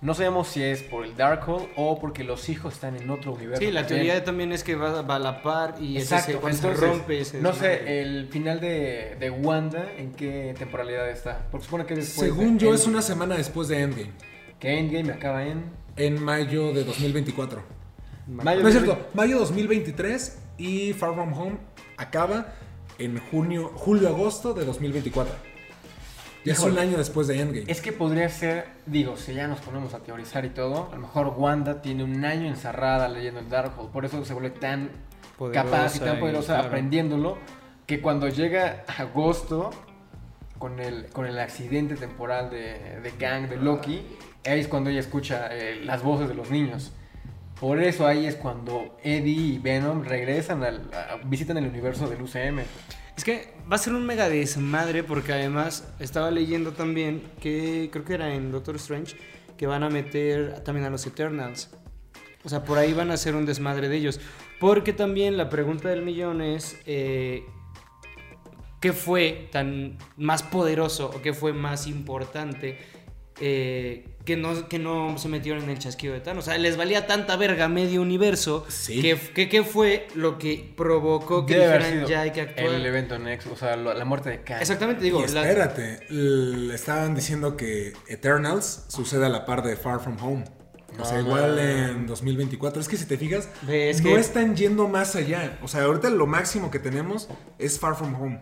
No sabemos si es por el Darkhold o porque los hijos están en otro universo. Sí, la también. teoría también es que va, va a la par y ese Exacto, se, cuando se entonces, rompe ese no sé, el final de, de Wanda, ¿en qué temporalidad está? Porque supone que después Según de yo, es una semana después de Endgame. Que Endgame acaba en... En mayo de 2024. Mayo No es cierto, mayo 2023 y Far From Home acaba en junio, julio-agosto de 2024. Ya es un año después de Endgame. Es que podría ser, digo, si ya nos ponemos a teorizar y todo, a lo mejor Wanda tiene un año encerrada leyendo el Darkhold, por eso se vuelve tan Poderosa capaz y tan y, poderosa claro. aprendiéndolo, que cuando llega agosto, con el, con el accidente temporal de, de Kang, de Loki, ahí es cuando ella escucha eh, las voces de los niños. Por eso ahí es cuando Eddie y Venom regresan al, a- visitan el universo del UCM. Es que va a ser un mega desmadre porque además estaba leyendo también que creo que era en Doctor Strange que van a meter también a los Eternals. O sea, por ahí van a hacer un desmadre de ellos. Porque también la pregunta del millón es eh, ¿qué fue tan más poderoso o qué fue más importante eh, que, no, que no se metieron en el chasquido de Thanos? O sea, les valía tanta verga medio universo Sí. que, que, que fue lo que provocó que Debe dijeran ya hay que actuar. el evento Nexus, o sea, lo- la muerte de Kang. Exactamente, digo, y la- espérate, le estaban diciendo que Eternals sucede a la par de Far From Home. O sea, No, igual en 2024. Es que si te fijas, es no que- están yendo más allá. O sea, ahorita lo máximo que tenemos es Far From Home.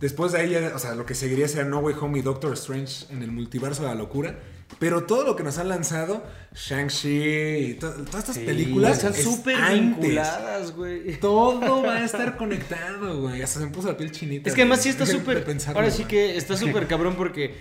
Después de ahí, ya- o sea, lo que seguiría sería No Way Home y Doctor Strange en el multiverso de la locura. Pero todo lo que nos han lanzado, Shang-Chi y to- todas estas Sí, películas, están es súper vinculadas, güey. (laughs) Todo va a estar conectado, güey. Hasta se me puso la piel chinita. Es que además de- sí está súper. Ahora sí que está (laughs) súper cabrón porque.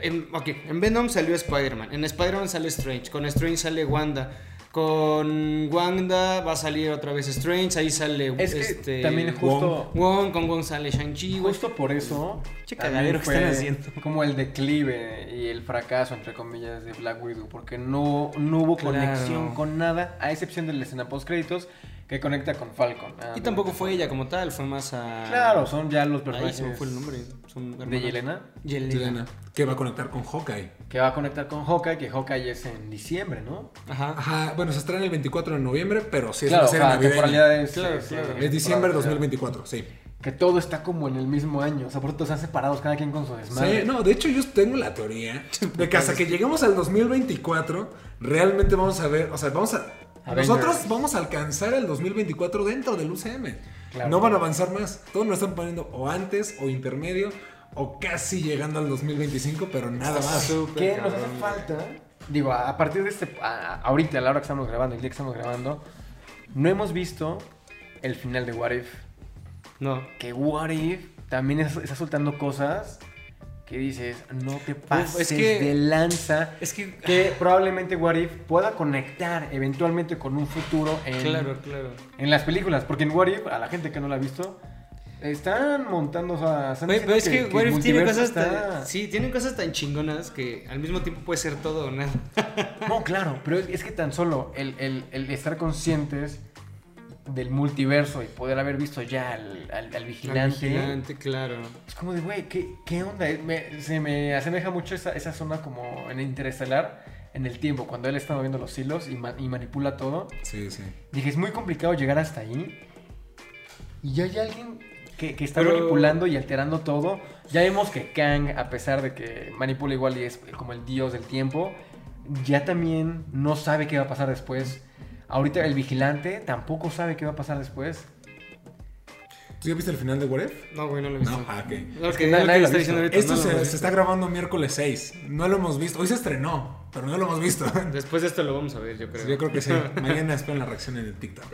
En, ok, en Venom salió Spider-Man. En Spider-Man sale Strange. Con Strange sale Wanda. Con Wanda va a salir otra vez Strange. Ahí sale Es que este, también justo, Wong. Con Wong sale Shang-Chi, justo por eso Che también cagadero que fue están haciendo. como el declive y el fracaso entre comillas de Black Widow porque no, no hubo Claro. conexión con nada a excepción de la escena post créditos que conecta con Falcon. Ah, Y tampoco fue ella como tal, fue más a. Claro, son ya los Ahí personajes. se me fue el nombre. Son De. Yelena, Yelena. Yelena, que va a conectar con Hawkeye. que va a conectar con Hawkeye, que Hawkeye es en diciembre, ¿no? Ajá. Ajá, bueno, se estrena el 24 de noviembre, pero sí es claro, una serie temporalidad es, Claro, es, claro. eh, Es diciembre de temporalidad. 2024, sí. Que todo está como en el mismo año. O sea, por eso están separados cada quien con su desmadre. Sí, no, de hecho yo tengo la teoría de que hasta que lleguemos al 2024, realmente vamos a ver, o sea, vamos a... Avengers. Nosotros vamos a alcanzar el 2024 dentro del UCM. Claro. No van a avanzar más. Todos nos están poniendo o antes o intermedio o casi llegando al 2025, pero nada más. Súper ¿Qué nos hace falta? Digo, a partir de este. a- ahorita, a la hora que estamos grabando, el día que estamos grabando, no hemos visto el final de What If. No. Que What If también es- está soltando cosas que dices, no te pases que- de lanza. Es que. Que probablemente What If pueda conectar eventualmente con un futuro en, Claro, claro. en las películas. Porque en What If, a la gente que no la ha visto, están montando. O sea, están Oye, pero es que, What If tiene cosas está- tan, sí, tienen cosas tan chingonas que al mismo tiempo puede ser todo o nada. No, claro, pero es, es que tan solo el, el- el estar conscientes del multiverso y poder haber visto ya al, al- al vigilante, Al vigilante, claro. es como de, güey, ¿qué, qué onda? Me- se me asemeja mucho esa, esa zona como en Interestelar, en el tiempo, cuando él está moviendo los hilos y, ma- y manipula todo. Sí, sí. Dije, es muy complicado llegar hasta ahí. Y ya hay alguien que, que está Pero- manipulando y alterando todo. Ya vemos que Kang, a pesar de que manipula igual y es como el dios del tiempo, ya también no sabe qué va a pasar después. Ahorita el vigilante tampoco sabe qué va a pasar después. ¿Tú ya viste el final de What If? No, güey, no lo he visto. No, ah, ok. Lo Es que, nadie que lo está diciendo ahorita, Esto no se, se está grabando miércoles 6. No lo hemos visto. Hoy se estrenó, pero no lo hemos visto. (laughs) Después de esto lo vamos a ver, yo creo. Yo creo que sí. (laughs) Mañana esperen la reacción en el TikTok.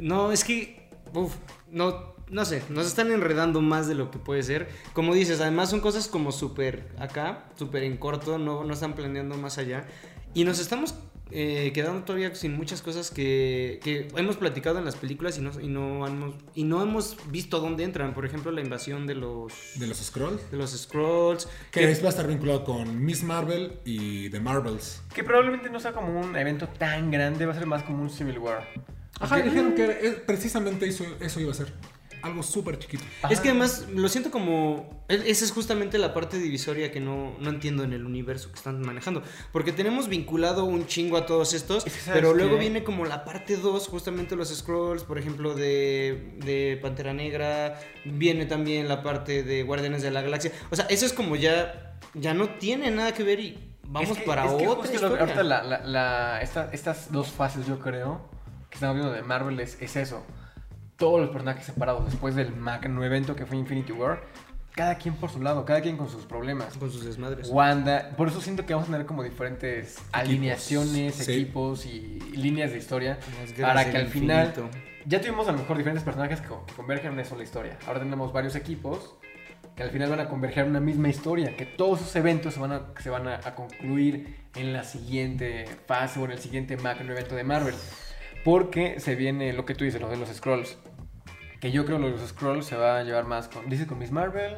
No, es que. Uf, no, no sé, nos están enredando más de lo que puede ser. Como dices, además son cosas como súper acá, súper en corto, no, no están planeando más allá. Y nos estamos eh, quedando todavía sin muchas cosas que, que hemos platicado en las películas y no, y, no hemos, y no hemos visto dónde entran. Por ejemplo, la invasión de los, De los Scrolls. de los Scrolls. Que es- va a estar vinculado con Miss Marvel y The Marvels. Que probablemente no sea como un evento tan grande, va a ser más como un Civil War. Ajá, dijeron que precisamente eso, eso iba a ser. Algo súper chiquito. Es que además lo siento como... e- Esa es justamente la parte divisoria que no, no entiendo en el universo que están manejando. Porque tenemos vinculado un chingo a todos estos, Es que, ¿sabes pero luego qué? viene como la parte 2, justamente los scrolls, por ejemplo, de, de Pantera Negra. Viene también la parte de Guardianes de la Galaxia. O sea, eso es como ya... Ya no tiene nada que ver y vamos Es que- para es que otra justo ahorita la- la- la- esta- estas dos fases, yo creo, que estamos viendo de Marvel es, es eso. Todos los personajes separados después del magno evento que fue Infinity War. Cada quien por su lado, cada quien con sus problemas. Con sus desmadres. Wanda, por eso siento que vamos a tener como diferentes alineaciones, sí. equipos y líneas de historia. Para que al final infinito. ya tuvimos a lo mejor diferentes personajes que, convergen en una sola historia. Ahora tenemos varios equipos que al final van a converger en una misma historia. Que todos esos eventos se van a, se van a, a concluir en la siguiente fase o en el siguiente magno evento de Marvel. Porque se viene lo que tú dices, lo de los Scrolls. Que yo creo que los Scrolls se va a llevar más con. Dices con Miss Marvel.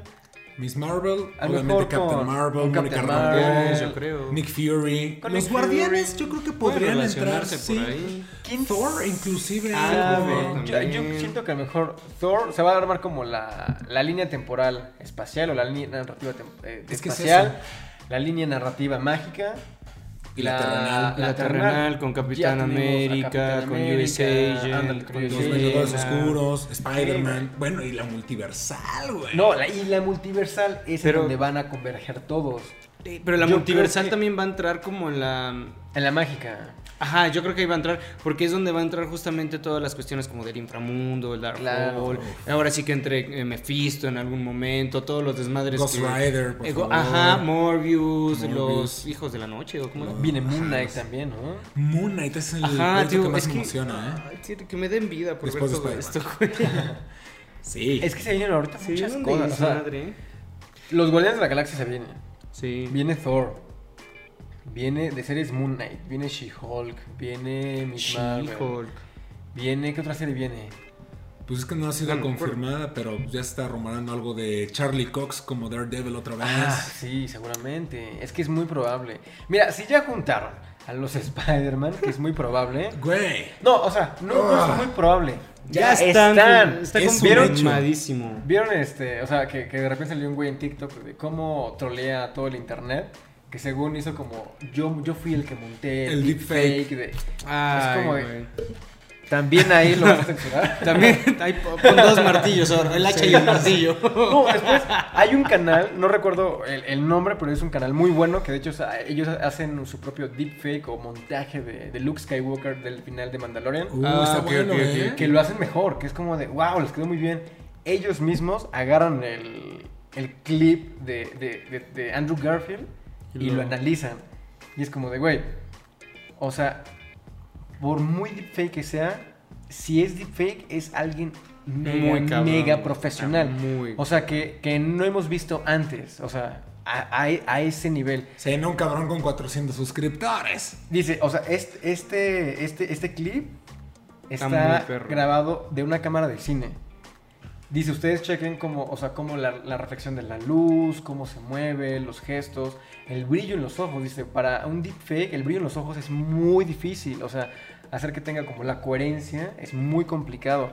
Miss Marvel, A obviamente Captain Marvel, Captain Rambeau, yo creo. Nick Fury. Con Los Nick Guardianes Fury. yo creo que podrían entrar, sí. por ahí. ¿Quién Thor inclusive. Ah, Yo, siento que a lo mejor Thor se va a armar como la, la línea temporal espacial o la línea narrativa tem- eh, Es que es espacial, la línea narrativa mágica Y la terrenal. La terrenal con Capitán América, Capitán con América, US Agent, ándale, con Los Vengadores. Oscuros, Spider-Man. Bueno, y la multiversal, güey. No, la, y la multiversal es Pero- en donde van a converger todos. Eh, Pero la Yo multiversal que- también va a entrar como en la... En la mágica. Ajá, yo creo que ahí va a entrar, porque es donde va a entrar justamente todas las cuestiones como del inframundo, el Dark Claro. Hole. Ahora sí que entre eh, Mephisto en algún momento, todos los desmadres Ghost que- Rider, por Eh, favor. Ajá, Morbius, Morbius. los hijos de la noche, o cómo No. Viene Moon Knight también, ¿no? Moon Knight es el Ajá, tío, que más es me que, emociona, ¿eh? que me den vida por Después ver todo esto. (laughs) Sí. Es que se vienen ahorita Sí, muchas cosas. o sea, los Guardianes de la Galaxia se vienen. Sí. Viene Thor. Viene de series Moon Knight. Viene She-Hulk. Viene Miss Marvel. She-Hulk. Viene. ¿Qué otra serie viene? Pues es que no ha sido Bueno, confirmada, pero ya está rumorando algo de Charlie Cox como Daredevil otra vez. Ah, sí, seguramente. Es que es muy probable. Mira, si ya juntaron a los (laughs) Spider-Man, que es muy probable. Güey. No, o sea, no, no Ah. es muy probable. Ya están. Está Es confirmadísimo. ¿Vieron este? O sea, que, que de repente salió un güey en TikTok de cómo trolea todo el internet. Que según hizo como. Yo, yo fui el que monté El deepfake. de. Ay, como de-. También ahí lo vas a censurar. (laughs) También hay con dos martillos ahora, el hacha y el martillo. (laughs) No, después hay un canal, no recuerdo el, el nombre, pero es un canal muy bueno que de hecho o sea, ellos hacen su propio deepfake o montaje de, de Luke Skywalker del final de Mandalorian. Uh, Ah, está bueno, ¿eh? que lo hacen mejor, que es como de, wow, les quedó muy bien. Ellos mismos agarran el, el clip de, de- de- de Andrew Garfield y, Y lo... lo- analizan. Y es como de, güey, o sea, por muy deepfake que sea, si es deepfake es alguien mega, Muy cabrón. mega profesional. Muy. O sea, que, que no hemos visto antes, o sea, a, a- a ese nivel. Se llama un cabrón con 400 suscriptores. Dice, o sea, este, este, este, este clip Está está, grabado de una cámara de cine. Dice, ustedes chequen cómo, o sea, cómo la, la reflexión de la luz, cómo se mueve, los gestos, el brillo en los ojos. Dice, para un deepfake, el brillo en los ojos es muy difícil. O sea, hacer que tenga como la coherencia es muy complicado.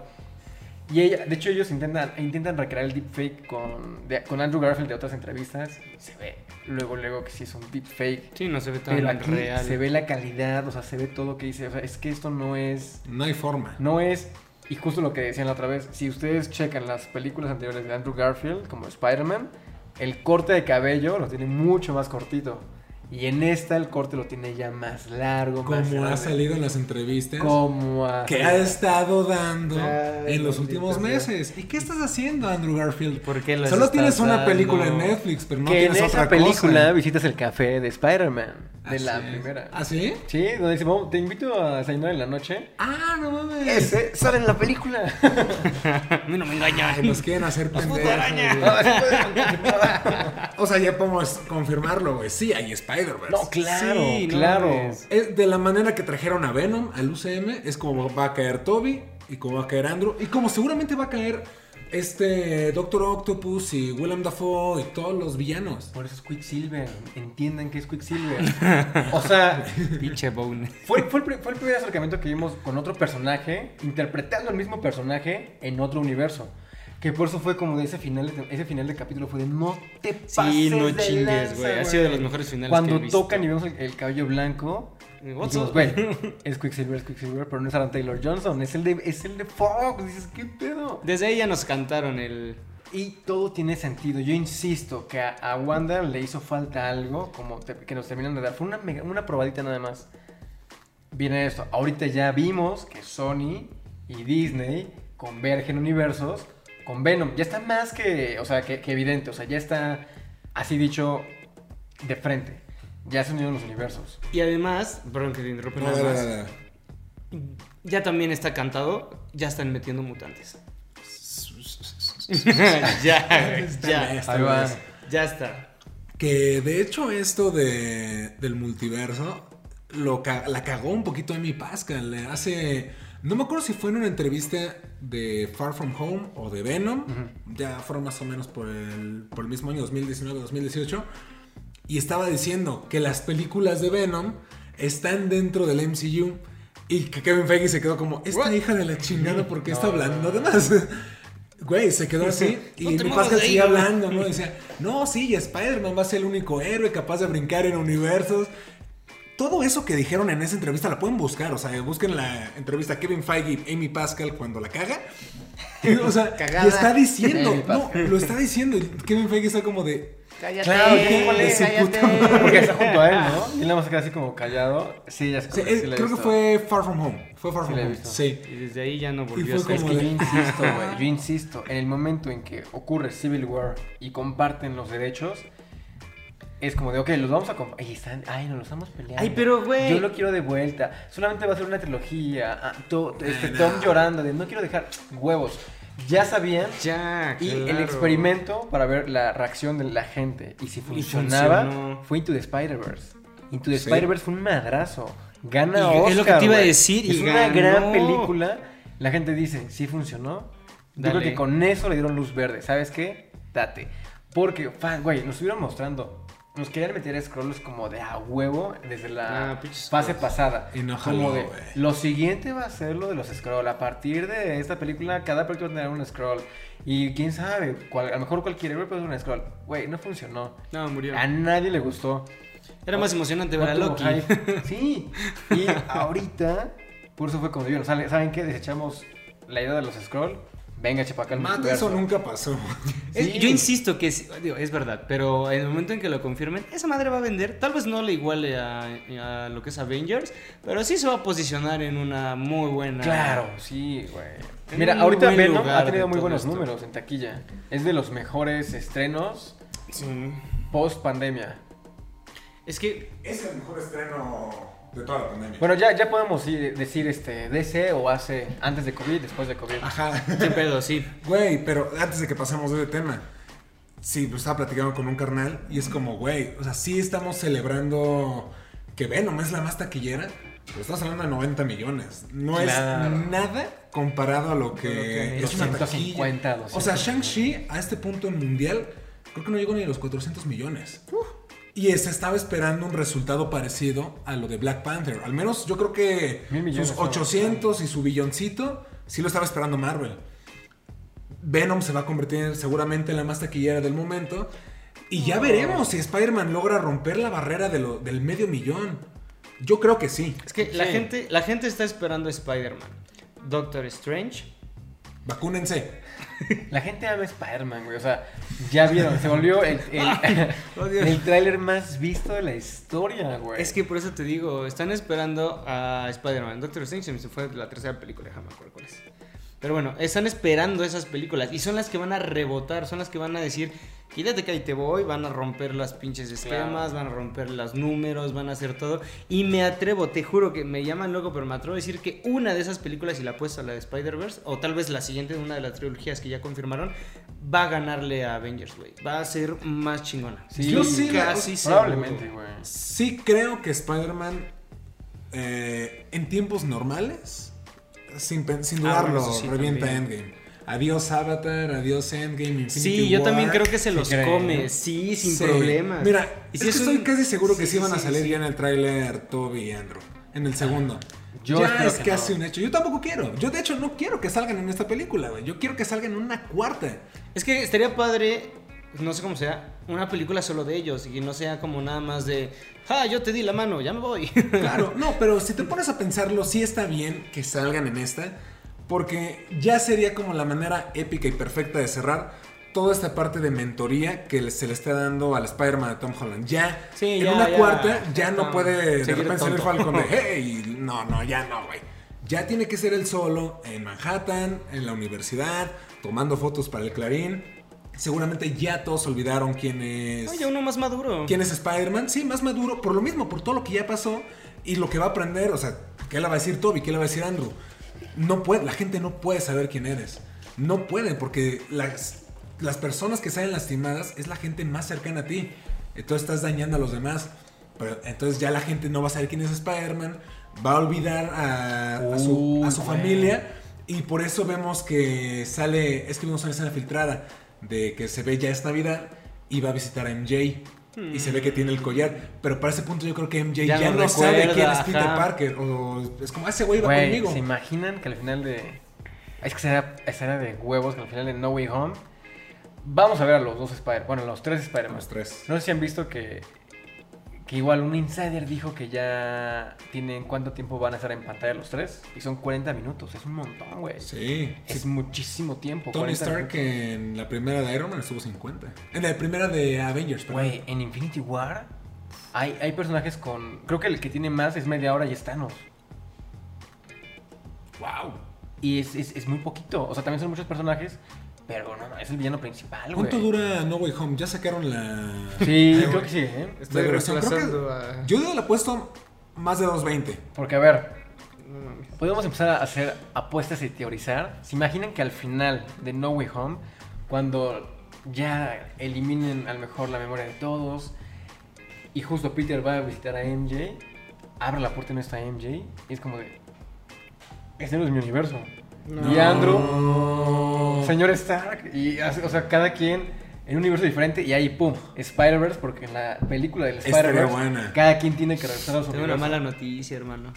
Y ella, de hecho, ellos intentan, intentan recrear el deepfake con, de- con Andrew Garfield de otras entrevistas. Y se ve luego, luego que sí es un deepfake. Sí, no se ve tan Pero aquí real. se ve la calidad, o sea, se ve todo que dice. O sea, es que esto no es. No hay forma. No es. Y justo lo que decían la otra vez, si ustedes checan las películas anteriores de Andrew Garfield, como Spider-Man, el corte de cabello lo tiene mucho más cortito. Y en esta el corte lo tiene ya más largo, más Como ha grande. salido en las entrevistas. Como ha que ha estado dando Ay, en los últimos meses. ¿Y qué estás haciendo, Andrew Garfield? ¿Por qué las Solo tienes una dando? película en Netflix, pero no que en tienes esa otra película cosa. visitas el café de Spider-Man, de la primera. ¿Ah, sí? Sí, donde dice, "Vamos, te invito a desayunar en la noche. Ah, no mames. Ese sale en la película. (laughs) A mí no me engaña. Ay, nos quieren hacer pendejos. (laughs) O sea, ya podemos confirmarlo, güey. Sí, hay Spider-Verse. No, claro, Sí, claro. de la manera que trajeron a Venom al UCM, es como va a caer Toby y como va a caer Andrew y como seguramente va a caer este Doctor Octopus y Willem Dafoe y todos los villanos. Por eso es Quicksilver. Entiendan que es Quicksilver. o sea, (laughs) Pinche bone. fue, fue el, pri- fue el primer acercamiento que vimos con otro personaje, interpretando el mismo personaje en otro universo. Que por eso fue como de ese final, de- ese final de capítulo fue de no te pases Sí, no de chingues, güey. Ha sido de los mejores finales Cuando que he visto. tocan y vemos el, el cabello blanco, dijimos, es Quicksilver, es Quicksilver, pero no es Aaron Taylor Johnson, es el de, es el de Fox. Dices, ¿qué pedo? Desde ahí ya nos cantaron el. Y todo tiene sentido. Yo insisto que a, a Wanda le hizo falta algo como te- que nos terminan de dar. Fue una, mega- una probadita nada más. Viene esto. Ahorita ya vimos que Sony y Disney convergen universos con Venom. Ya está más que, o sea, que, que evidente. O sea, ya está así dicho de frente. Ya se unieron los universos. Y además, perdón que te interrumpa No, nada no, más. no, no. Ya también está cantado, ya están metiendo mutantes. (laughs) ya, ya, vez. ya está. Que de hecho esto de, del multiverso lo la cagó un poquito Amy Pascal. Le Hace... No me acuerdo si fue en una entrevista de Far From Home o de Venom. Ya fueron más o menos por el, por el mismo año 2019-2018. Y estaba diciendo que las películas de Venom están dentro del MCU. Y que Kevin Feige se quedó como, esta hija de la chingada, ¿por qué (laughs) está hablando de más? (laughs) Güey, se quedó así. (laughs) Y No Pascal seguía hablando, ¿no? Decía, no, sí, Spider-Man va a ser el único héroe capaz de brincar en universos. Todo eso que dijeron en esa entrevista la pueden buscar. O sea, busquen la entrevista Kevin Feige y Amy Pascal cuando la caga. O sea, Cagada. y está diciendo, no, lo está diciendo. Y Kevin Feige está como de, Cállate, Claro, ¿quién de su puta madre. Porque está junto a él, ¿no? Y él nada más se queda así como callado. Sí, ya sé. Sí, sí creo que fue Far From Home. Fue Far Sí From Home. visto. Sí. Y desde ahí ya no volvió a ser. Es que yo insisto, güey, (laughs) yo insisto, en el momento en que ocurre Civil War y comparten los derechos, es como de, ok, los vamos a compartir. Ahí están, ay, nos los estamos peleando. Ay, pero, güey. Yo lo quiero de vuelta. Solamente va a ser una trilogía. ah, to- este, Ay. Tom llorando de, no quiero dejar huevos. Ya sabían. Ya, Y el experimento para ver la reacción de la gente y si funcionaba fue Into the Spider-Verse. Into the Sí. Spider-Verse fue un madrazo. Gana Y Oscar. es lo que te iba a decir, y Es una ganó. gran película. La gente dice, sí funcionó. Yo creo que con eso le dieron luz verde. ¿Sabes qué? Date. Porque, fan, güey, nos estuvieron mostrando nos querían meter scrolls como de a huevo desde la Ah, fase pasada. Y no como jaló, de, güey. lo siguiente va a ser lo de los scrolls. A partir de esta película, cada película va a tener un scroll. Y quién sabe, cual- a lo mejor cualquier héroe puede ser un scroll. Güey, no funcionó. No, murió. A nadie le gustó. Era más emocionante No ver a Loki. hype. (laughs) Sí. Y ahorita, por eso fue como ¿sale- ¿saben qué? Desechamos la idea de los scroll. Venga, Matt, multiverso. eso nunca pasó. Es- Sí. Yo insisto que es, digo, es verdad, pero en el momento en que lo confirmen, esa madre va a vender. Tal vez no le iguale a, a lo que es Avengers, pero sí se va a posicionar en una muy buena. Claro, sí, güey. Mira, ahorita Venom ha tenido muy buenos esto. números en taquilla. Es de los mejores estrenos Sí. post pandemia. Es que Es el mejor estreno de toda la pandemia. Bueno, ya, ya podemos ir- decir este DC o hace antes de COVID, después de COVID. Ajá. qué pedo, sí. Güey, pero antes de que pasemos de ese tema, sí, pues estaba platicando con un carnal y es como, güey, o sea, sí estamos celebrando que Venom es la más taquillera, pero estás hablando de 90 millones. No Claro. es nada comparado a lo que, que es una 250, taquilla. O sea, 200. Shang-Chi a este punto en mundial, creo que no llegó ni a los 400 millones. Y se estaba esperando un resultado parecido a lo de Black Panther. Al menos yo creo que sus ¿no? 800 y su billoncito sí lo estaba esperando Marvel. Venom se va a convertir seguramente en la más taquillera del momento. Y ya veremos si Spider-Man logra romper la barrera de lo- del medio millón. Yo creo que sí. Es que la, gente, la gente está esperando a Spider-Man. Doctor Strange. Vacúnense. La gente ama Spider-Man, güey. O sea, ya vieron, se volvió el, el, (laughs) Oh, el tráiler más visto de la historia, güey. Es que por eso te digo, están esperando a Spider-Man. Doctor Strange se fue la tercera película, déjame acuerdo cuál es. Pero bueno, están esperando esas películas y son las que van a rebotar, son las que van a decir, quítate que ahí te voy, van a romper las pinches esquemas, van a romper los números, van a hacer todo. Y me atrevo, te juro que me llaman loco, pero me atrevo a decir que una de esas películas, y la apuesto a la de Spider-Verse, o tal vez la siguiente de una de las trilogías que ya confirmaron, va a ganarle a Avengers, güey. Va a ser más chingona. Sí, Yo sí la- casi Probablemente, güey. Sí creo que Spider-Man eh, en tiempos normales, sin, Ah, dudarlo, bueno, eso sí, revienta también. Endgame. Adiós Avatar, adiós Endgame, Infinity Sí, yo War. también creo que se los creen. come, sí, sin Sí. problemas. Mira, Y es que es estoy un- casi seguro que sí, sí, van a salir sí. ya en el tráiler Toby y Andrew. En el segundo. Yo ya es que casi no. un hecho. Yo tampoco quiero. Yo de hecho no quiero que salgan en esta película, güey. Yo quiero que salgan en una cuarta. Es que estaría padre, no sé cómo sea, una película solo de ellos y no sea como nada más de, ah, yo te di la mano, ya me voy. (laughs) Claro, no, pero si te pones a pensarlo, sí está bien que salgan en esta, porque ya sería como la manera épica y perfecta de cerrar toda esta parte de mentoría que se le está dando al Spider-Man de Tom Holland. Ya, Sí, en ya, una ya, cuarta, ya ya no puede de repente salir. Falcon de, (laughs) hey, no, no, ya no, güey. Ya tiene que ser él solo en Manhattan, en la universidad, tomando fotos para el Clarín. Seguramente ya todos olvidaron quién es. Oye, uno más maduro. ¿Quién es Spider-Man? Sí, más maduro, por lo mismo, por todo lo que ya pasó y lo que va a aprender. O sea, ¿qué le va a decir Toby? ¿Qué le va a decir Andrew? No puede, la gente no puede saber quién eres. No pueden, porque las, las personas que salen lastimadas es la gente más cercana a ti. Entonces estás dañando a los demás. Pero, entonces ya la gente no va a saber quién es Spider-Man. Va a olvidar a, a su, a su Uy, familia. Y por eso vemos que sale, es que vimos una escena filtrada de que se ve ya es Navidad y va a visitar a MJ. Y se ve que tiene el collar. Pero para ese punto yo creo que MJ Ya ya, no no, sabe recuerda, quién es Peter ajá. Parker. O es como, "Ah, ese güey va Güey, conmigo. ¿se imaginan que al final de... Es que será, será de huevos que al final de No Way Home... Vamos a ver a los dos Spider... Bueno, los tres Spider-Man. Los tres. No sé si han visto que... Que igual un insider dijo que ya tienen cuánto tiempo van a estar en pantalla los tres. Y son 40 minutos. Es un montón, güey. Sí. Es sí. muchísimo tiempo. Tony 40 Stark minutos. en la primera de Iron Man estuvo 50. En la primera de Avengers, perdón. Güey, en Infinity War hay, hay personajes con... Creo que el que tiene más es media hora y es Thanos. Wow. Y es, es, es muy poquito. O sea, también son muchos personajes. Pero no, no, es el villano principal, güey. ¿Cuánto dura No Way Home? Ya sacaron la. Sí, creo que sí, ¿eh? Estoy la versión. Creo que- reemplazando a... Yo le he puesto más de 220. Porque, a ver, podemos empezar a hacer apuestas y teorizar. ¿Se imaginan que al final de No Way Home, cuando ya eliminen a lo mejor la memoria de todos, y justo Peter va a visitar a MJ, abre la puerta y no está MJ, y es como de... Este no es mi universo. No. Y Andrew, señor Stark, y hace- o sea, cada quien en un universo diferente y ahí, pum, Spider-Verse, porque en la película del Spider-Verse, cada quien tiene que regresar a su Tengo una universo. mala noticia, hermano.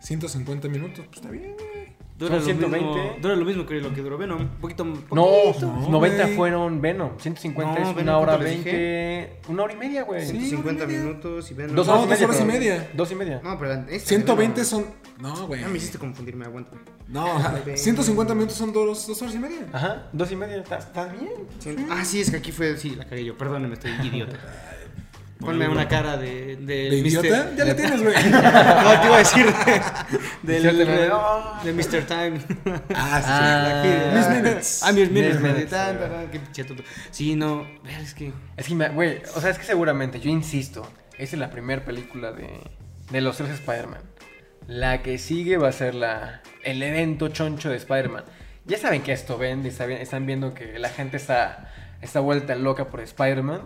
150 minutos, pues está bien, güey. Dura Son lo, mismo, 120. dura lo mismo que lo que duró Venom. Un poquito. No, poquito. no, 90 güey. fueron Venom, 150 No, es Venom, una hora ¿cuánto les 20, una hora y media, güey. Sí. 150 una y media. minutos y Venom. Dos No, horas, y, dos media, horas y media. Dos y media. No, pero esta, 120 Venom. son. No, güey. Ya me hiciste confundirme, aguanta. No, ajá, 150 (laughs) minutos son dos, dos horas y media. Ajá, dos y media, está, está bien. Ah, sí, es que aquí fue. Sí, la cagué yo. Perdóneme, estoy idiota. (laughs) Ponme una cara de. De, ¿De idiota? Ya la tienes, güey. (laughs) No, te iba a decir. De, del, de, de Mr. Time. Ah, sí, Ah, sí. Aquí, Miss ah, Minutes. Ah, mis minutes. Tan, tan, tan, Qué pinche tonto. Sí, no. ver, Es que. Es que, güey, o sea, es que seguramente, yo insisto, esta es la primera película de, de los tres Spider-Man. La que sigue va a ser la, el evento choncho de Spider-Man. Ya saben que esto vende, están viendo que la gente está, está vuelta loca por Spider-Man.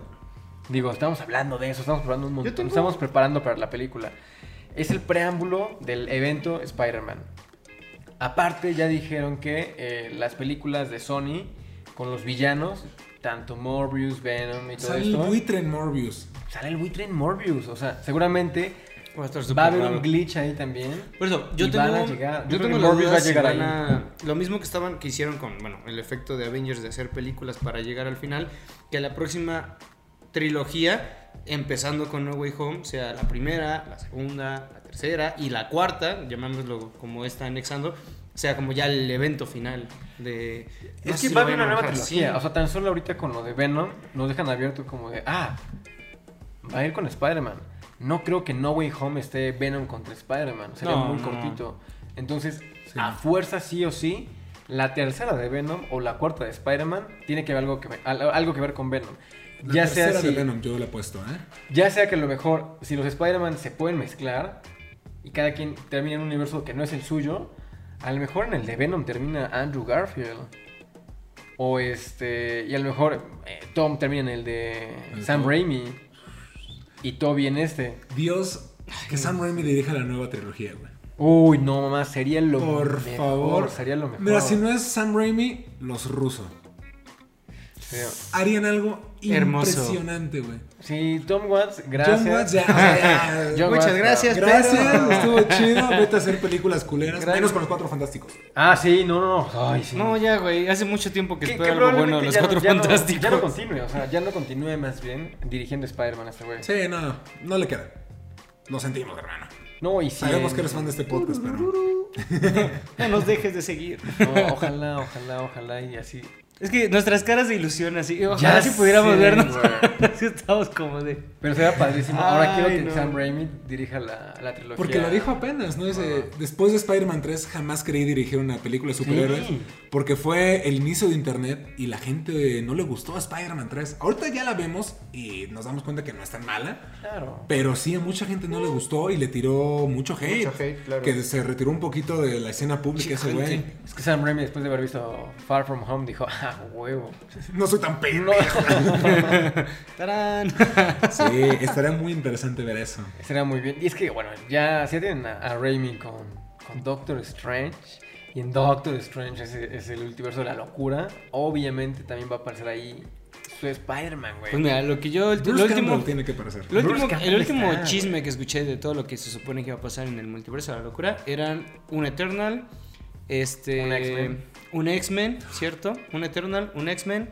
Digo, estamos hablando de eso, estamos preparando un montón, tengo- estamos preparando para la película. Es el preámbulo del evento Spider-Man. Aparte, ya dijeron que eh, las películas de Sony con los villanos, tanto Morbius, Venom y todo Sale el esto, buitre en Morbius. sale el buitre en Morbius. O sea, seguramente Va a estar va a haber raro. un glitch ahí también. Por eso, yo tengo, van a llegar. Yo tengo que la Morbius duda va a si llegar van ahí. a- lo mismo que estaban que hicieron con, bueno, el efecto de Avengers de hacer películas para llegar al final, que la próxima trilogía, empezando con No Way Home, sea la primera, la segunda, la tercera y la cuarta, llamémoslo como está anexando, sea como ya el evento final de... no Es que si va a haber una nueva trilogía. O sea, tan solo ahorita con lo de Venom nos dejan abierto como de, ah, va a ir con Spider-Man. No creo que No Way Home esté Venom contra Spider-Man. Sería No, muy no. cortito. Entonces, Sí. a fuerza sí o sí, la tercera de Venom o la cuarta de Spider-Man tiene que ver algo que ver, algo que ver con Venom. La ya tercera sea de si- Venom, yo la he puesto, ¿eh? Ya sea que a lo mejor, si los Spider-Man se pueden mezclar y cada quien termina en un universo que no es el suyo, a lo mejor en el de Venom termina Andrew Garfield. O este. Y a lo mejor eh, Tom termina en el de El Sam Tom. Raimi. Y Toby en este. Dios, que Sam Raimi dirija la nueva trilogía, güey. Uy, no, mamá, sería lo Por mejor. favor. Sería lo mejor. Mira, si no es Sam Raimi, los rusos. Harían algo. Impresionante, güey. Sí, Tom Watts, gracias. John Watts ya, (laughs) ya. Muchas Watts, gracias. Gracias, pero- estuvo (laughs) chido. Vete a hacer películas culeras. Gracias. Menos con los cuatro fantásticos. Ah, sí, no, no, no. Ay, sí. No, ya, güey, hace mucho tiempo que espero algo bueno de los Cuatro ya no- Fantásticos. Ya no continúe, o sea, ya no continúe más bien dirigiendo Spider-Man a este güey. Sí, no, no le queda. Lo sentimos, hermano. No, y sí. Sabemos que eres fan de este podcast, pero. No (laughs) nos dejes de seguir. No, ojalá, ojalá, ojalá y así. Es que nuestras caras de ilusión así. Ojalá Ya si pudiéramos sé, vernos. (laughs) Así estamos como de. Pero sería padrísimo. Ahora Ay, quiero que no. Sam Raimi dirija la, la trilogía. Porque lo dijo apenas, ¿no? Dice, después de Spider-Man 3 jamás creí dirigir una película de superhéroes. Sí. Porque fue el inicio de internet y la gente no le gustó a Spider-Man 3. Ahorita ya la vemos y nos damos cuenta que no es tan mala. Claro. Pero sí, a mucha gente no le gustó y le tiró mucho hate. Mucho hate, claro. Que se retiró un poquito de la escena pública ese güey. Es que Sam Raimi, después de haber visto Far From Home, dijo, ah, huevo. No soy tan No. pendejo. (laughs) ¡Tarán! Sí, estaría muy interesante ver eso. Sería muy bien. Y es que, bueno, ya, si ya tienen a, a Raimi con, con Doctor Strange. Y en Doctor Strange es, es el multiverso de la locura. Obviamente también va a aparecer ahí su Spider-Man, güey. Pues mira, lo que yo. El, Bruce lo último, tiene que aparecer. lo último, el último está, chisme que escuché de todo lo que se supone que iba a pasar en el multiverso de la locura eran un Eternal, este. Un X-Men. un X-Men, ¿cierto? Un Eternal, un X-Men.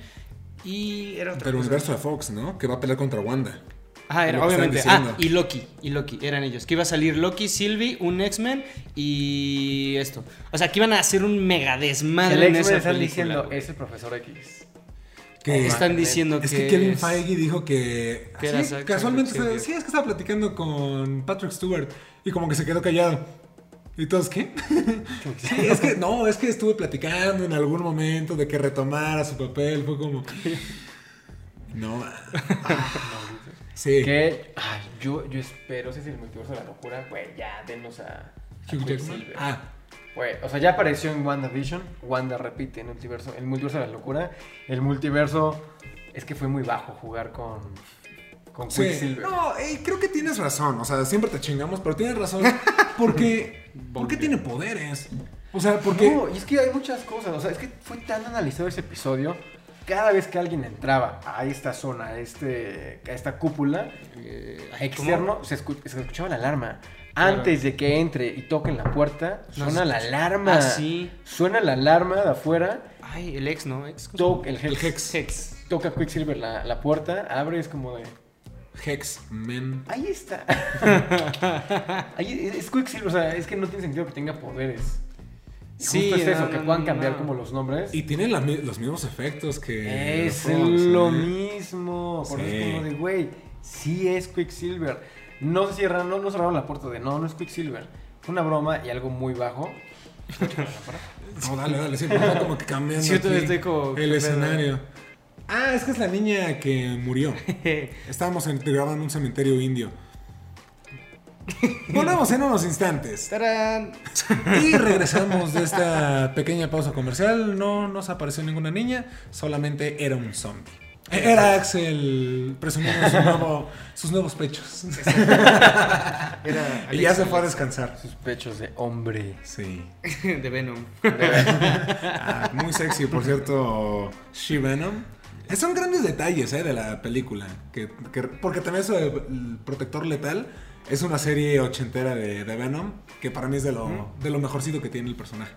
Y era otra Pero universo de Fox, ¿no? Que va a pelear contra Wanda. Ajá, era, que obviamente. Ah, y Loki, y Loki, eran ellos. Que iba a salir Loki, Sylvie, un X-Men y esto. O sea, que iban a hacer un mega el desmadre en X-Men esa están película, diciendo, güey. es el Profesor X. Que Están diciendo Es que que Kevin es- Feige dijo que. Que así, Zack- casualmente, fue- sí, es que estaba platicando con Patrick Stewart y como que se quedó callado. ¿Y todos qué? (laughs) sí, es que no, es que estuve platicando en algún momento de que retomara su papel. Fue como. (laughs) No. (laughs) ah, sí. Que, ay, yo, yo espero, si es el multiverso de la locura, güey, ya, denos a, a Hugh Jackman. Ah, Güey, o sea, ya apareció en WandaVision. Wanda repite en el multiverso, el multiverso de la locura. El multiverso es que fue muy bajo jugar con, con sí. Quicksilver. No, creo que tienes razón. O sea, siempre te chingamos, pero tienes razón. Porque. (laughs) porque tiene poderes. O sea, porque. No, y es que hay muchas cosas. O sea, es que fue tan analizado ese episodio cada vez que alguien entraba a esta zona, a, este, a esta cúpula Eh, externo, se, escu- se escuchaba la alarma. Claro. Antes de que entre y toquen la puerta, No suena la alarma. Ah, sí. Suena la alarma de afuera. Ay, el ex, ¿no? Ex, ¿cómo se Toca el El Hex. Hex. Toca Quicksilver la, la puerta, abre es como de. Hex Men. Ahí está. (laughs) Ahí es Quicksilver, o sea, es que no tiene sentido que tenga poderes. Y Sí, justo es eso, no, que puedan no, cambiar no. como los nombres. Y tienen la los mismos efectos que. es lo ¿eh? mismo. Por eso es como de, güey, sí es Quicksilver. No se cierran, no, no cerraron la puerta de, no, no es Quicksilver. Fue una broma y algo muy bajo. (laughs) No, dale, dale, sí, porque está como que cambiando. Sí, yo todavía aquí estoy como- El escenario. Ah, es que es la niña que murió. (laughs) Estábamos en, grabando en un cementerio indio. (laughs) Volvemos en unos instantes. ¡Tarán! Y regresamos de esta pequeña pausa comercial. No nos apareció ninguna niña, solamente era un zombie. Era Axel presumiendo su nuevo- sus nuevos pechos. Era (laughs) y ya se fue a descansar. Sus pechos de hombre. Sí. (laughs) de Venom. Ah, muy sexy, por cierto, She Venom. Son grandes detalles eh, de la película. Que, que- porque también eso de El Protector Letal es una serie ochentera de, de Venom que para mí es de lo, de lo mejorcito que tiene el personaje.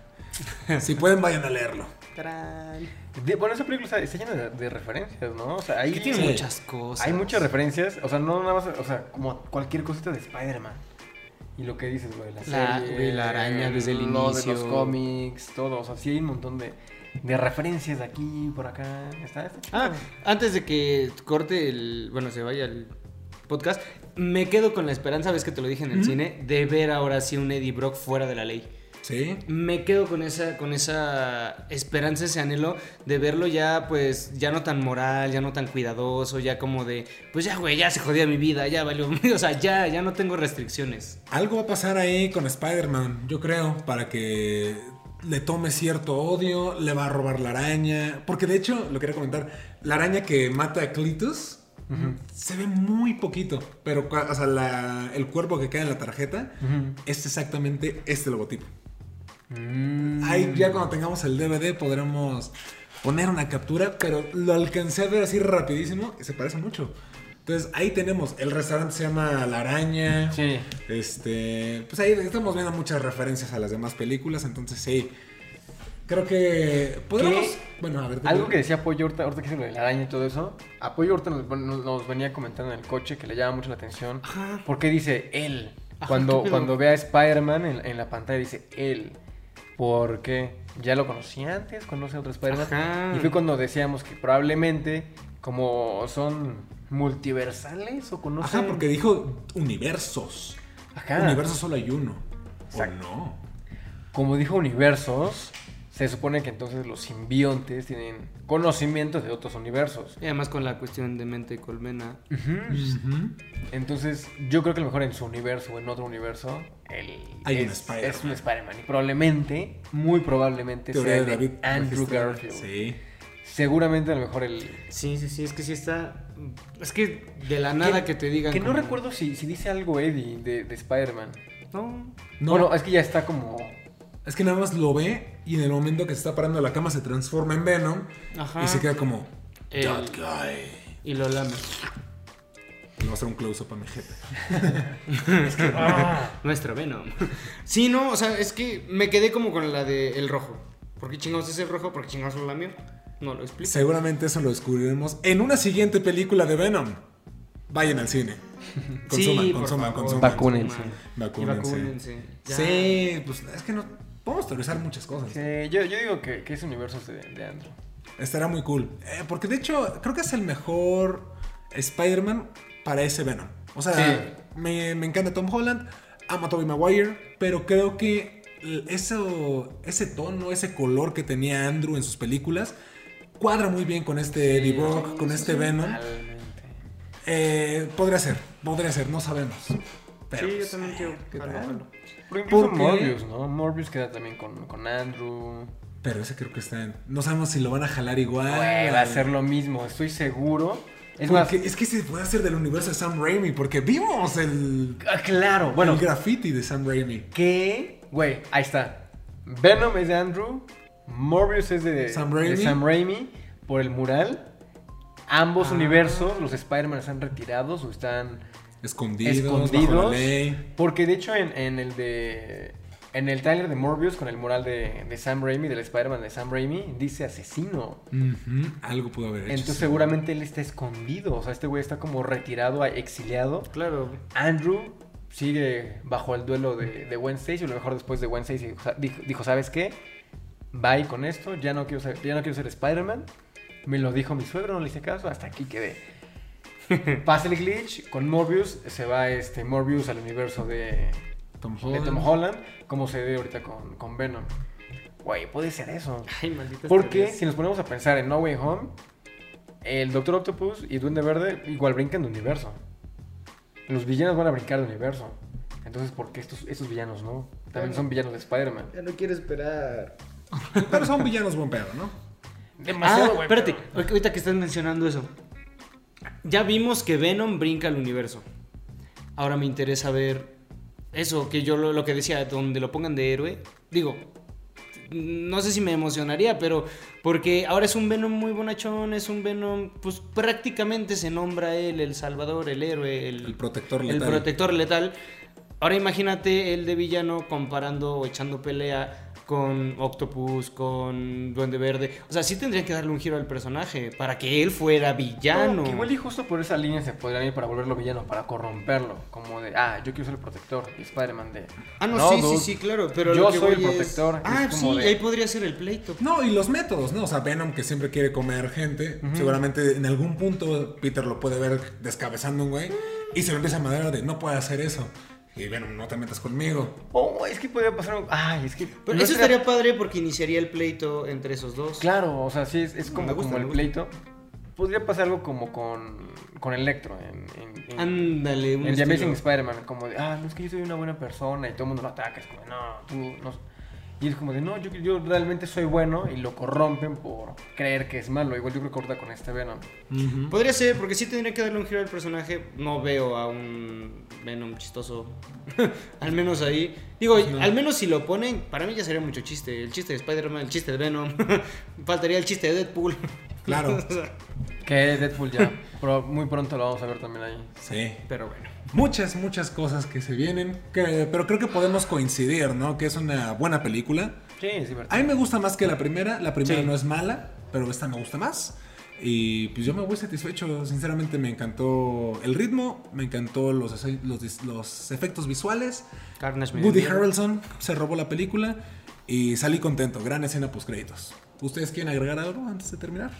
Si pueden, vayan a leerlo. ¡Tarán! De- bueno, esa película está, está llena de, de referencias, ¿no? O sea, ahí tiene Sí. muchas cosas. Hay muchas referencias, o sea, no nada más, o sea, como cualquier cosita de Spider-Man. Y lo que dices, güey, la, La- serie, güey, la araña desde el lo de inicio. los cómics, todo, o sea, sí hay un montón de, de referencias de aquí, por acá, está, está chido. Ah, antes de que corte el. Bueno, se vaya el podcast, me quedo con la esperanza, ves que te lo dije en el cine, de ver ahora sí un Eddie Brock fuera de la ley. ¿Sí? Me quedo con esa, con esa esperanza, ese anhelo de verlo ya, pues, ya no tan moral, ya no tan cuidadoso, ya como de, pues ya, güey, ya se jodía mi vida, ya valió, (laughs) o sea, ya, ya no tengo restricciones. Algo va a pasar ahí con Spider-Man, yo creo, para que le tome cierto odio, le va a robar la araña. Porque de hecho, lo quería comentar, la araña que mata a Se ve muy poquito, pero cua- o sea, la- el cuerpo que queda en la tarjeta es exactamente este logotipo. Mm. Ahí ya cuando tengamos el DVD podremos poner una captura, pero lo alcancé a ver así rapidísimo y se parece mucho. Entonces ahí tenemos, el restaurante se llama La Araña. Sí. Este, pues ahí estamos viendo muchas referencias a las demás películas, entonces sí. Creo que podemos, ¿Qué? bueno, a ver, Algo que decía Apoyo ahorita, ahorita que dice lo de la araña y todo eso. Apoyo ahorita nos, nos- nos venía comentando en el coche que le llama mucho la atención. Ajá. Porque dice él. Ajá, Cuando, cuando ve a Spider-Man en, en la pantalla dice él. Porque ya lo conocía antes, conoce a otro Spider-Man. Y fue cuando decíamos que probablemente, como son multiversales o conocen. Ajá, porque dijo universos. Ajá. Universos solo hay uno. Exacto. ¿O no? Como dijo universos, se supone que entonces los simbiontes tienen conocimientos de otros universos. Y además con la cuestión de mente colmena. Ujú. Entonces, yo creo que a lo mejor en su universo o en otro universo, él Hay un es, Spider-Man. es un Spider-Man. Y probablemente, muy probablemente, Teoría sea de de David Andrew. Garfield. Sí. Seguramente a lo mejor el... Sí, sí, sí, es que sí está... Es que de la nada que, te digan... Que no recuerdo si, si dice algo Eddie de, de Spider-Man. No, No, Bueno, es que ya está como... es que nada más lo ve y en el momento que se está parando de la cama se transforma en Venom Ajá. y se queda como El- That guy. y lo lame. Le voy a hacer un close-up a mi jeta. (laughs) Nuestro Venom. Sí, no, o sea, es que me quedé como con la de el rojo. ¿Por qué chingados es el rojo? ¿Por qué chingados lo lamió? No lo explico. Seguramente eso lo descubriremos en una siguiente película de Venom. Vayan al cine. (laughs) Consuman, Sí, consuman, consuman. Vacúnense. Vacúnense. vacúnense. Sí, pues es que no. Podemos teorizar muchas cosas. Sí, yo, yo digo que, que ese universo es de, de Andrew. Estará muy cool. Eh, porque de hecho, creo que es el mejor Spider-Man para ese Venom. O sea, Sí. me, me encanta Tom Holland, amo a Tobey Maguire, pero creo que eso, ese tono, ese color que tenía Andrew en sus películas, cuadra muy bien con este Eddie Brock, con este Venom. Totalmente. Eh, podría ser, podría ser, no sabemos. Pero, sí, yo pues, también quiero. ¿qué jalo, jalo. Pero incluso ¿Por qué? Morbius, ¿no? Morbius queda también con, con Andrew. Pero ese creo que está en... No sabemos si lo van a jalar igual. Güey, va a ser lo mismo, estoy seguro. Es Porque más, es que se puede hacer del universo de Sam Raimi, porque vimos el, ah, claro, bueno, el graffiti de Sam Raimi. que, güey, ahí está. Venom es de Andrew, Morbius es de Sam de Raimi. Sam Raimi, por el mural, ambos Ah. universos, los Spider-Man están retirados o están... Escondidos, Escondidos. bajo la ley. Porque de hecho en, en el de... En el trailer de Morbius con el mural de, de Sam Raimi, del Spider-Man de Sam Raimi, dice asesino. Algo pudo haber hecho. Entonces sí. seguramente él está escondido. O sea, este güey está como retirado, exiliado. Claro. Andrew sigue bajo el duelo de, de Gwen Stacy. A lo mejor después de Gwen Stacy dijo, dijo, dijo, ¿sabes qué? Bye con esto. Ya no quiero ser, ya no quiero ser Spider-Man. Me lo dijo mi suegro, no le hice caso. Hasta aquí quedé. (laughs) Pasa el glitch. Con Morbius se va este Morbius al universo de, Tom de Holland. Tom Holland. Como se ve ahorita con, con Venom. Güey, puede ser eso. Ay, maldita Porque si nos ponemos a pensar en No Way Home, el Doctor Octopus y Duende Verde igual brincan de universo. Los villanos van a brincar de universo. Entonces, ¿por qué estos, estos villanos no? También son villanos de Spider-Man. Ya no quiero esperar. Pero son villanos buen pedo, ¿no? Demasiado, ah, güey, espérate, ahorita que estás mencionando eso. Ya vimos que Venom brinca al universo. Ahora me interesa ver eso, que yo lo, lo que decía, donde lo pongan de héroe. Digo, no sé si me emocionaría, pero porque ahora es un Venom muy bonachón, es un Venom, pues prácticamente se nombra él el salvador, el héroe, el, El protector el letal. protector letal. Ahora imagínate el de villano comparando o echando pelea con Octopus, con Duende Verde. O sea, sí tendrían que darle un giro al personaje para que él fuera villano. No, que igual y justo por esa línea se podrían ir para volverlo villano, para corromperlo. Como de, ah, yo quiero ser el protector. Y Spider-Man de. Ah, no, sí, dude, sí, sí, claro. Pero yo lo que soy el es- protector, Ah, es como sí, de- ahí podría ser el pleito. No, y los métodos, ¿no? O sea, Venom que siempre quiere comer gente. Seguramente en algún punto Peter lo puede ver descabezando un güey. Y se lo empieza a madera de no puede hacer eso. Y Venom, no te metas conmigo. Oh, es que podría pasar. algo- Ay, es que. Pero no eso estaría padre porque iniciaría el pleito entre esos dos. Claro, o sea, sí, es, es como, Me gusta, como el pleito. Podría pasar algo como con, con Electro en, en, en- Ándale, un en The. Amazing Spider-Man. Como de, ah, no es que yo soy una buena persona y todo el mundo lo ataca. Es como, no, tú no. Y es como de, no, yo, yo realmente soy bueno y lo corrompen por creer que es malo. Igual yo creo que ahorita con este Venom. Podría ser, porque sí tendría que darle un giro al personaje. No veo a un Venom chistoso. (laughs) al menos ahí. Digo, al menos si lo ponen, para mí ya sería mucho chiste. El chiste de Spider-Man, el chiste de Venom. (laughs) Faltaría el chiste de Deadpool. Claro. (laughs) Que Deadpool ya (laughs) pro- muy pronto lo vamos a ver también ahí. Sí. Pero bueno. Muchas, muchas cosas que se vienen. que- pero creo que podemos coincidir, ¿no? Que es una buena película. Sí, es divertido. A mí me gusta más que la primera. La primera Sí. no es mala, pero esta me gusta más. Y pues yo me voy satisfecho. Sinceramente me encantó el ritmo, me encantó los, los, los efectos visuales. Carnage Woody. Harrelson se robó la película y salí contento. Gran escena post créditos. ¿Ustedes quieren agregar algo antes de terminar?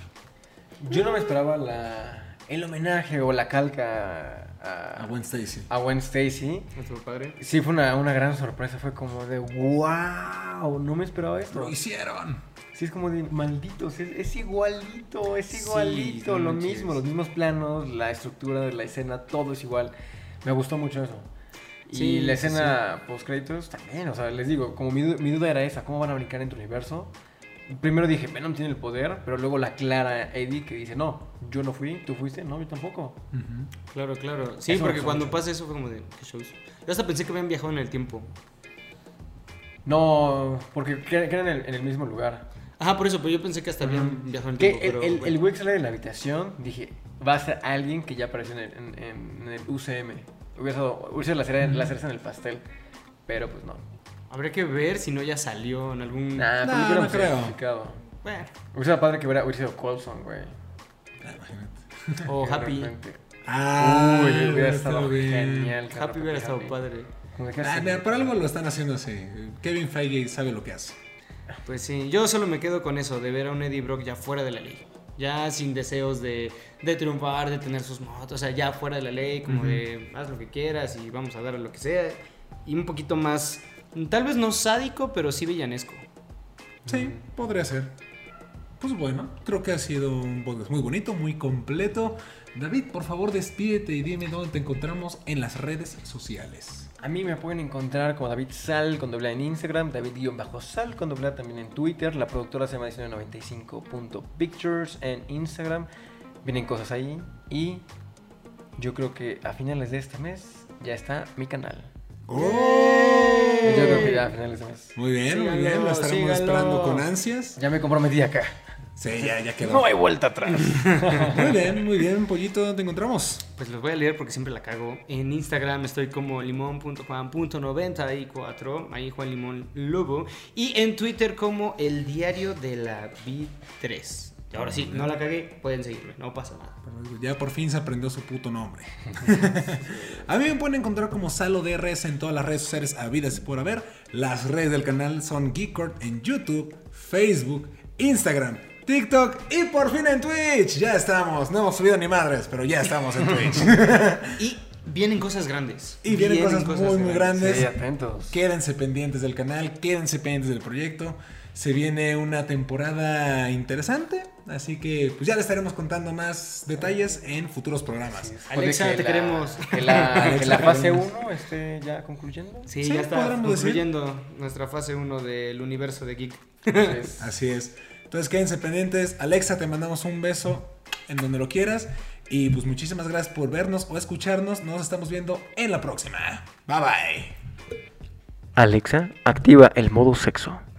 Yo no me esperaba la, el homenaje o la calca a, A Gwen Stacy. a Gwen Stacy. Nuestro padre. Sí, fue una, una gran sorpresa. Fue como de, wow, no me esperaba esto. Lo hicieron. Sí, es como de, malditos, es, es igualito, es Sí, igualito, no lo manches. mismo, los mismos planos, la estructura de la escena, todo es igual. Me gustó mucho eso. Y Sí, la sí, escena post créditos también, o sea, les digo, como mi, mi duda era esa, ¿cómo van a brincar en tu universo? Primero dije, Venom tiene el poder, pero luego la clara Eddie que dice, no, yo no fui, tú fuiste, no, yo tampoco. Claro, claro. Sí, Eso porque cuando mucho. pasa eso fue como de, ¿qué shows? Yo hasta pensé que habían viajado en el tiempo. No, porque que- quedan en el, en el mismo lugar. Ajá, por eso, pero yo pensé que hasta habían viajado en el Que tiempo. el, pero el, bueno. el güey que sale de la habitación, dije, va a ser alguien que ya apareció en el, en, en- en el UCM. Hubiera sido, hubiera sido la, cereza, la cereza en el pastel. Pero pues no. Habría que ver si no ya salió en algún... Nah, Nah, pues lo hubieran no creo. Bueno. Hubiera sido padre que hubiera, hubiera sido Coulson, güey. Ah, imagínate. (laughs) O Happy. Ah, Uy, hubiera estado bien. genial. Happy hubiera estado Happy. padre. Ah, mira, por algo lo están haciendo así. Kevin Feige sabe lo que hace. Pues sí, yo solo me quedo con eso, de ver a un Eddie Brock ya fuera de la ley. Ya sin deseos de, de triunfar, de tener sus motos, o sea, ya fuera de la ley, como de haz lo que quieras y vamos a dar lo que sea. Y un poquito más, tal vez no sádico, pero sí villanesco. Sí, podría ser. Pues bueno, creo que ha sido un podcast muy bonito, muy completo. David, por favor, despídete y dime dónde te encontramos en las redes sociales. A mí me pueden encontrar como David Sal con doble A en Instagram, David-Sal con doble A también en Twitter. La productora se llama 1995.pictures en Instagram. Vienen cosas ahí. Y yo creo que a finales de este mes ya está mi canal. ¡Oh! Yo creo que ya a finales de mes. Muy bien, muy bien. Lo estaremos síganlo. esperando con ansias. Ya me comprometí acá. Sí, ya, ya quedó. No hay vuelta atrás. (laughs) Muy bien, muy bien, pollito, ¿dónde te encontramos? Pues los voy a leer porque siempre la cago. En Instagram estoy como limón.juan.94, ahí Juan Limón Lobo. Y en Twitter como el diario de la Vid 3. Y ahora sí, no la cagué, pueden seguirme, no pasa nada. Ya por fin se aprendió su puto nombre. (laughs) a mí me pueden encontrar como Salo DRS en todas las redes sociales habidas y por haber. Las redes del canal son Geekcord en YouTube, Facebook, Instagram, TikTok y por fin en Twitch. Ya estamos. No hemos subido ni madres, pero ya estamos en Twitch. (laughs) Y vienen cosas grandes. y vienen, cosas, muy, muy grandes. Sí, atentos. Quédense pendientes del canal, quédense pendientes del proyecto. Se viene una temporada interesante, así que pues ya les estaremos contando más detalles en futuros programas. Alexa, que te la- queremos. Que (laughs) la, que fase queremos. 1 esté ya concluyendo. Sí, Sí, ya está decir. concluyendo nuestra fase 1 del universo de Geek. Entonces, (laughs) Así es. Entonces quédense pendientes. Alexa, te mandamos un beso en donde lo quieras. Y pues muchísimas gracias por vernos o escucharnos. Nos estamos viendo en la próxima. Bye bye. Alexa, activa el modo sexo.